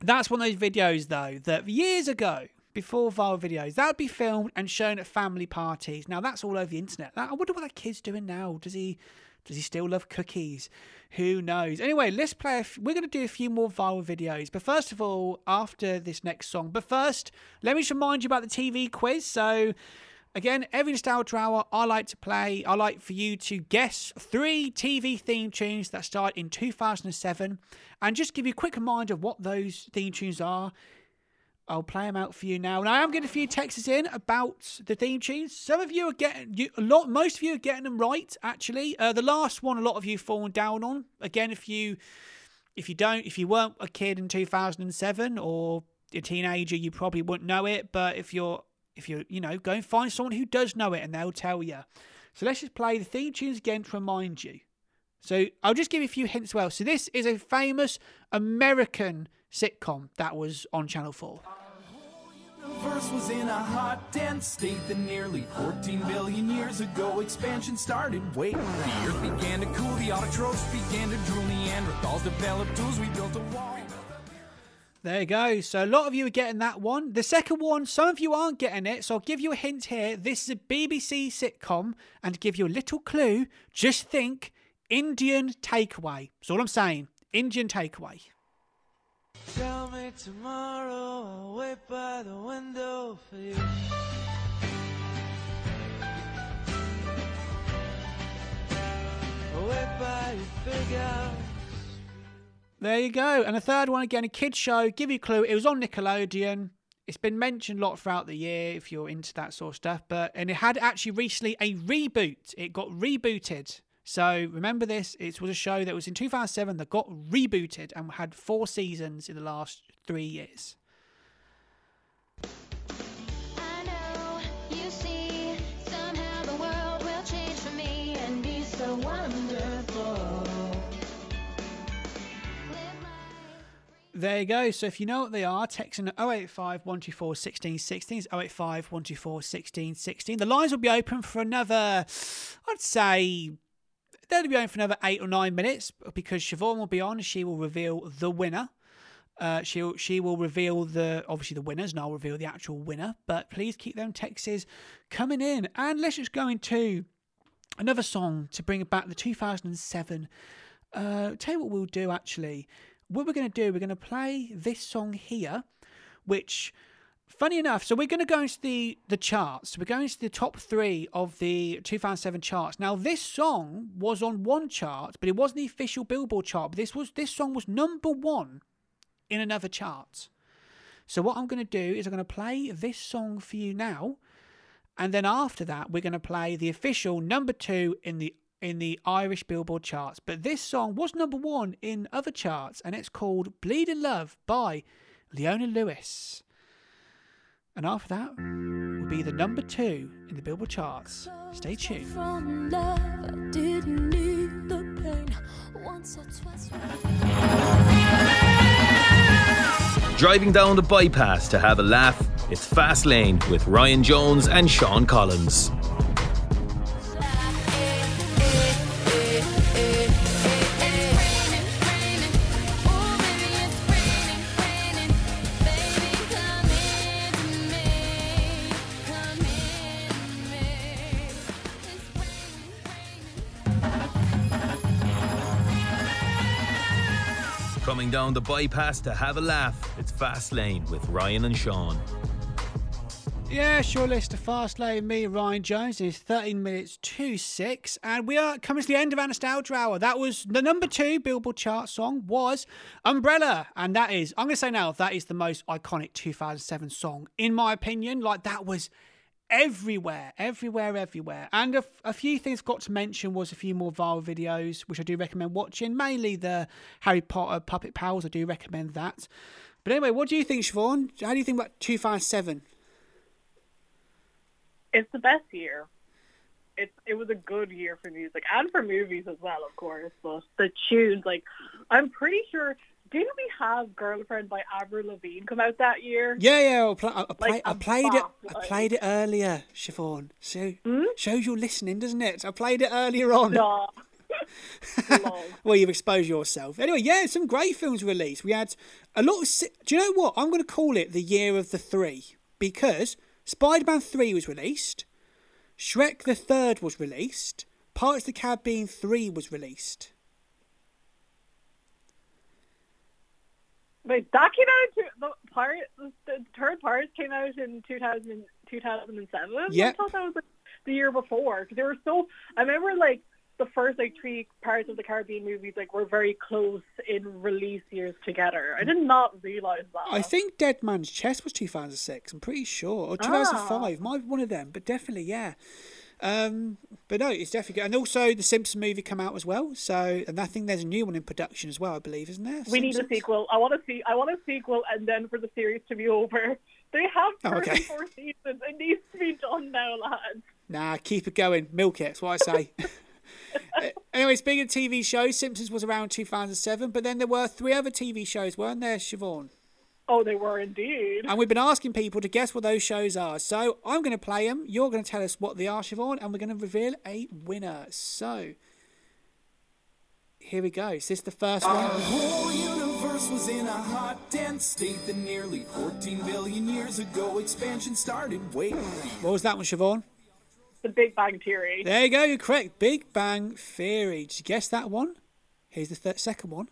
that's one of those videos though that years ago, before viral videos, that would be filmed and shown at family parties. Now that's all over the internet. I wonder what that kid's doing now. Does he does he still love cookies? Who knows? Anyway, let's play. We're going to do a few more viral videos, but first of all, after this next song. But first, let me just remind you about the TV quiz. So. Again, every nostalgia hour, I like to play. I like for you to guess three TV theme tunes that started in 2007, and just give you a quick reminder of what those theme tunes are. I'll play them out for you now. And I am getting a few texts in about the theme tunes. Some of you are getting you, a lot. Most of you are getting them right. Actually, uh, the last one, a lot of you fallen down on. Again, if you if you don't, if you weren't a kid in 2007 or a teenager, you probably wouldn't know it. But if you're if you're you know go and find someone who does know it, and they'll tell you. So let's just play the theme tunes again to remind you. So I'll just give you a few hints. as Well, so this is a famous American sitcom that was on Channel Four. Universe was in a hot, dense state that nearly 14 billion years ago expansion started. Wait, the earth began to cool, the autotrophs began to drool, Neanderthals developed tools, we built a wall. There you go. So a lot of you are getting that one. The second one, some of you aren't getting it. So I'll give you a hint here. This is a BBC sitcom, and give you a little clue, just think Indian takeaway. That's all I'm saying. Indian takeaway. Tell me tomorrow, I'll wait by the window for you. I'll wait by your big house. There you go. And a third one again, a kids show. Give you a clue. It was on Nickelodeon. It's been mentioned a lot throughout the year if you're into that sort of stuff. But and it had actually recently a reboot. It got rebooted So remember this, it was a show that was in 2007 that got rebooted and had four seasons in the last three years. I know you see somehow the world will change for me and be so wonderful. There you go. So if you know what they are, text in 085 124 16 16. It's 085 124 16 16. The lines will be open for another, I'd say, they'll be open for another eight or nine minutes because Siobhan will be on she will reveal the winner. Uh, she'll she will reveal the obviously the winners and I'll reveal the actual winner. But please keep them texts coming in and let's just go into another song to bring back the 2007. Uh, tell you what we'll do actually. What we're going to do, we're going to play this song here, which, funny enough, so we're going to go into the the charts. We're going into the top three of the 2007 charts. Now, this song was on one chart, but it wasn't the official Billboard chart. But this was this song was number one in another chart. So what I'm going to do is I'm going to play this song for you now, and then after that we're going to play the official number two in the in the Irish Billboard charts. But this song was number one in other charts, and it's called "Bleeding Love" by Leona Lewis. And after that will be the number two in the Billboard charts. Stay tuned. From love, I didn't need the pain. Once or twice. Driving down the bypass to have a laugh, it's Fast Lane with Ryan Jones and Sean Collins. Down the bypass to have a laugh, it's Fast Lane with Ryan and Sean. Yeah, sure list of fast lane. Me, Ryan Jones, is 13 minutes to 6. And we are coming to the end of our nostalgia hour. That was the number two Billboard chart song was Umbrella. And that is, I'm going to say now, that is the most iconic 2007 song, in my opinion. Like, that was everywhere, everywhere, everywhere. And a, few things got to mention was a few more viral videos, which I do recommend watching. Mainly the Harry Potter Puppet Pals. I do recommend that. But anyway, what do you think, Siobhan? How do you think about 257? it's the best year. It it was a good year for music and for movies as well, of course. But the tunes, like, I'm pretty sure. Didn't we have "Girlfriend" by Avril Lavigne come out that year? Yeah, yeah. I, pl- I, I, Like I played it. bop, I played it earlier, Siobhan. So Hmm? shows you're listening, doesn't it? I played it earlier on. No. <laughs> well, you've exposed yourself. Anyway, yeah, some great films released. We had a lot of. si- Do you know what? I'm going to call it the year of the three because Spider-Man Three was released, Shrek the Third was released, Pirates of the Caribbean Three was released. Wait, that came out. In, the pirate, the third Pirates came out in 2000, 2007. I thought that was like, the year before because they were so. I remember like the first like three parts of the Caribbean movies like were very close in release years together. I did not realize that. I think Dead Man's Chest was 2006. I'm pretty sure, or 2005. Ah. Might be one of them, but definitely, yeah. Um, but no, it's definitely good. And also, the Simpsons movie come out as well. So, and I think there's a new one in production as well. I believe, isn't there? we need a sequel. I want to see. I want a sequel, and then for the series to be over. <laughs> They have Oh, okay. 34 seasons. It needs to be done now, lads. Nah, keep it going. Milk it. That's what I say. <laughs> Anyway, speaking of TV shows, Simpsons was around 2007, but then there were three other TV shows, weren't there, Siobhan? Oh, they were indeed. And we've been asking people to guess what those shows are. So I'm going to play them. You're going to tell us what they are, Siobhan, and we're going to reveal a winner. So here we go. Is this the first Our one? whole universe was in a hot, dense state that nearly 14 billion years ago expansion started. Wait, What was that one, Siobhan? The Big Bang Theory. There you go. You're correct. Big Bang Theory. Did you guess that one? Here's the third, second one.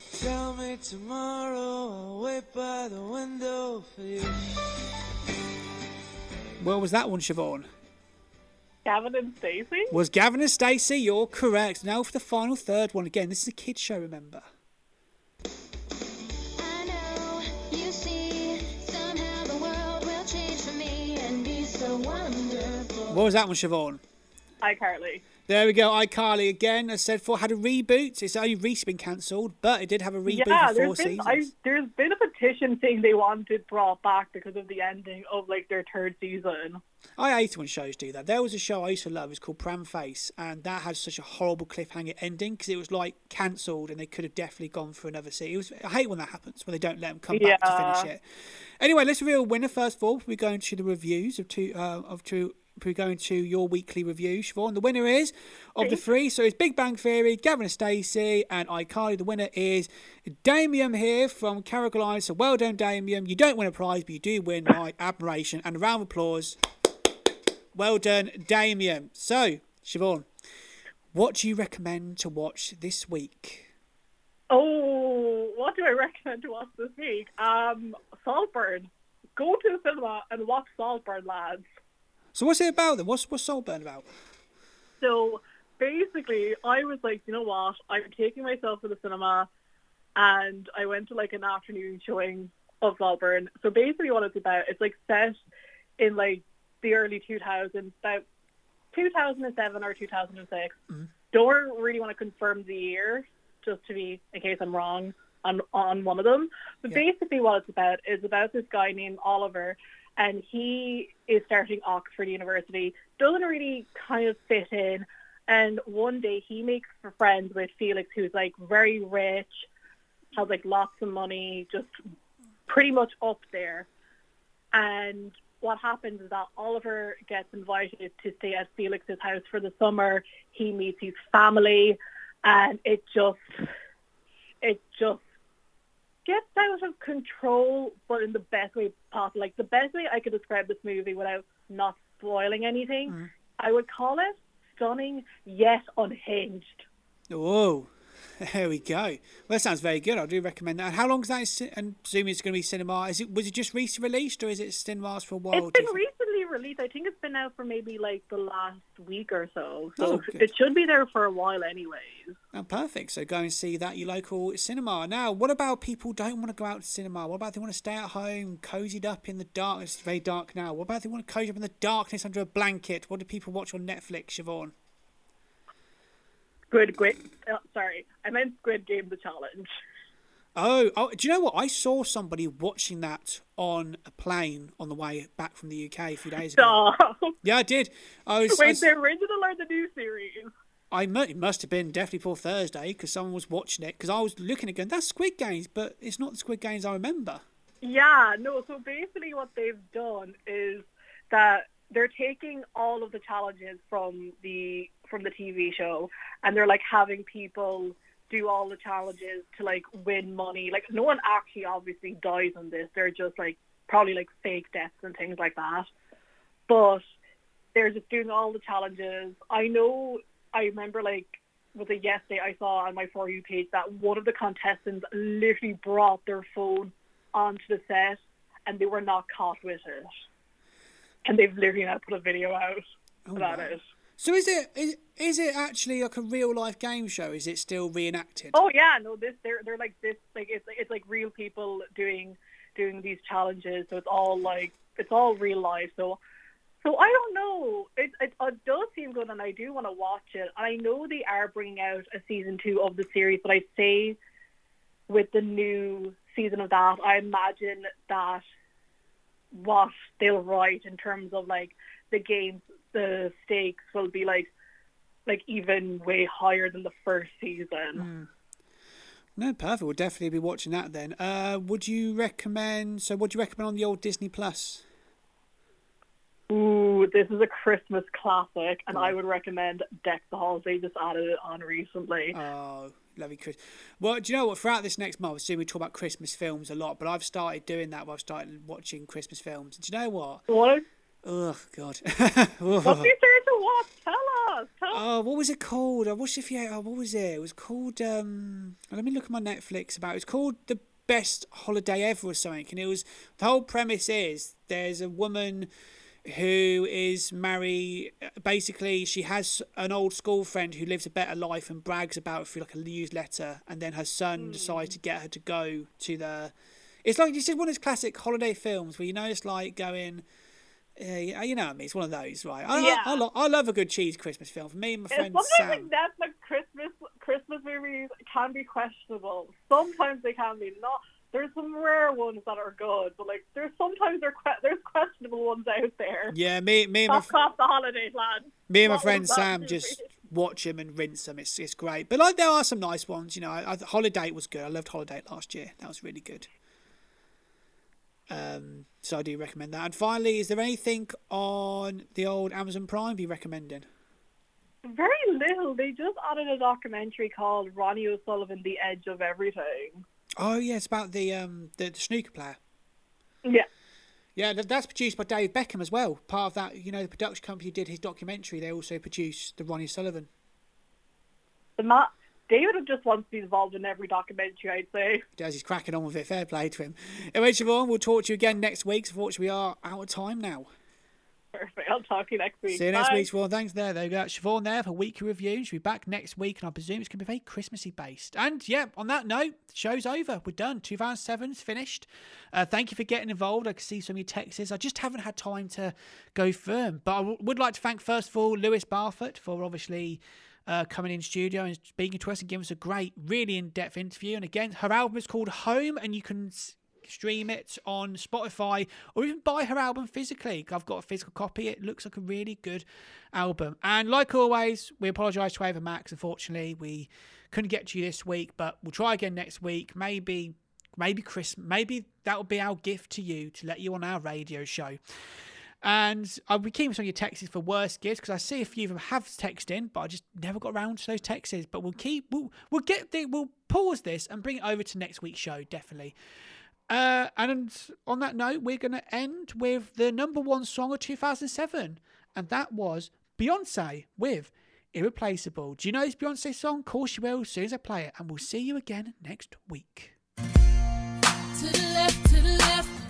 Tell me tomorrow, I'll wait by the window for you. What was that one, Siobhan? Gavin and Stacey. Was Gavin and Stacey? You're correct. Now for the final third one. Again, this is a kids show. Remember. I know you see somehow the world will change for me and be so wonderful. What was that one, Siobhan? iCarly. There we go. iCarly again. As said for had a reboot. It's only recently been cancelled, but it did have a reboot yeah, for four there's been seasons. I, there's been a petition saying they want it brought back because of the ending of like their third season. I hate when shows do that. There was a show I used to love. It's called Pramface, and that had such a horrible cliffhanger ending because it was like cancelled, and they could have definitely gone for another season. It was, I hate when that happens when they don't let them come back to finish it. Anyway, let's reveal a winner first of all. We're going to the reviews of two uh, of two. We're going to your weekly review, Siobhan. The winner is of the three. So it's Big Bang Theory, Gavin and Stacey, and iCarly. The winner is Damien here from Carrigal So well done, Damien. You don't win a prize, but you do win my admiration and a round of applause. Well done, Damien. So, Siobhan, what do you recommend to watch this week? Oh, what do I recommend to watch this week? Um, Saltburn. Go to the cinema and watch Saltburn, lads. So, what's it about then? What's what's Saltburn about? So basically, I was like, you know what? I'm taking myself to the cinema, and I went to like an afternoon showing of Saltburn. So basically, what it's about, it's like set in like the early 2000s, about 2007 or 2006. Mm-hmm. Don't really want to confirm the year, just to be in case I'm wrong on on one of them. But basically, what it's about is about this guy named Oliver, and he is starting Oxford University. Doesn't really kind of fit in, and one day he makes friends with Felix, who's like very rich, has like lots of money, just pretty much up there. And what happens is that Oliver gets invited to stay at Felix's house for the summer. He meets his family, and it just, it just gets out of control, but in the best way possible. Like the best way I could describe this movie without not spoiling anything, mm. I would call it stunning yet unhinged. Whoa, <laughs> there we go. Well, that sounds very good. I do recommend that. And how long is that? And presuming it's going to be cinema. Is it was it just recently released, or is it cinemas for a while? It's been recently released. I think it's been out for maybe like the last week or so. So Oh, it should be there for a while anyways. Oh, perfect. So go and see that at your local cinema. Now, what about people don't want to go out to cinema? What about they want to stay at home, cozied up in the dark? It's very dark now. What about they want to cozy up in the darkness under a blanket? What do people watch on Netflix, Siobhan? Good, Squid, uh, sorry, I meant Squid Game the challenge. <laughs> Oh, oh, do you know what? I saw somebody watching that on a plane on the way back from the UK a few days ago. Stop. Yeah, I did. I was. I Wait, was- the original or the new series? I mu- it must have been definitely for Thursday because someone was watching it because I was looking at going, that's Squid Games, but it's not the Squid Games I remember. Yeah, no. So basically, what they've done is that they're taking all of the challenges from the from the TV show, and they're like having people do all the challenges to like win money. Like no one actually obviously dies on this. They're just like probably like fake deaths and things like that. But they're just doing all the challenges. I know. I remember like was it yesterday I saw on my for you page that one of the contestants literally brought their phone onto the set and they were not caught with it. And they've literally now put a video out oh, about it. So is it is, is it actually like a real life game show? Is it still reenacted? Oh yeah, no, this they're they're like this like it's it's like real people doing doing these challenges. So it's all like it's all real life. So so I don't know. It it, it does seem good, and I do want to watch it. And I know they are bringing out a season two of the series, but I'd say with the new season of that, I imagine that what they'll write in terms of like the games, the stakes will be like like even way higher than the first season. No, perfect. We'll definitely be watching that then. Uh, would you recommend? So, what do you recommend on the old Disney Plus? Ooh, this is a Christmas classic, and I would recommend Deck the Halls. They just added it on recently. Oh, lovely Chris. Well, do you know what? Throughout this next month, soon we talk about Christmas films a lot, but I've started doing that. Where I've started watching Christmas films. Do you know what? What? Oh God. <laughs> What's your to watch? Tell us. Tell Oh, what was it called? I watched if you. Oh, what was it? It was called. Um, let me look at my Netflix about. It was called the best holiday ever or something. And it was the whole premise is there's a woman who is married. Basically, she has an old school friend who lives a better life and brags about it through like a newsletter. And then her son decides to get her to go to the. It's like this is one of those classic holiday films where you know it's like going. Yeah, you know what I mean. It's one of those, right? I, Yeah. I, I, lo- I love a good cheese Christmas film. For me and my friend Sometimes Sam. like Netflix Christmas Christmas movies can be questionable. Sometimes they can be not. There's some rare ones that are good, but like there's sometimes there que- there's questionable ones out there. Yeah, me, me and my That's the holiday plan. Me and my friend Sam just watch them and rinse them. It's it's great. But like there are some nice ones. You know, I, I, Holiday was good. I loved Holiday last year. That was really good. Um, so I do recommend that. And finally, is there anything on the old Amazon Prime you recommending? Very little. They just added a documentary called Ronnie O'Sullivan: The Edge of Everything. Oh yeah, it's about the um the, the snooker player. Yeah. Yeah, that's produced by Dave Beckham as well. Part of that, you know, the production company did his documentary. They also produced the Ronnie Sullivan. The Matt David just wants to be involved in every documentary. I'd say. Does he's cracking on with it? Fair play to him. Anyway, Siobhan, we'll talk to you again next week. Unfortunately, we are out of time now. Perfect. I'll talk to you next week. See you next Bye. week, Siobhan. Thanks there. There we go. Siobhan there for weekly review. She'll be back next week, and I presume it's going to be very Christmassy based. And yeah, on that note, the show's over. We're done. 2007's finished. Uh, thank you for getting involved. I can see some of your texts. I just haven't had time to go firm. But I w- would like to thank, first of all, Lewis Barfoot for obviously uh, coming in studio and speaking to us and giving us a great, really in depth interview. And again, her album is called Home, and you can stream it on Spotify or even buy her album physically. I've got a physical copy. It looks like a really good album. And like always, we apologise to Ava Max. Unfortunately, we couldn't get to you this week, but we'll try again next week. Maybe, maybe Chris, maybe that will be our gift to you to let you on our radio show. And I'll be keeping some of your texts for worst gifts because I see a few of them have texted in, but I just never got around to those texts. But we'll keep, we'll, we'll get the, we'll pause this and bring it over to next week's show, definitely. Uh, and on that note, we're going to end with the number one song of 2007, and that was Beyonce with Irreplaceable. Do you know this Beyonce song? Of course you will, as soon as I play it, and we'll see you again next week. To the left, to the left.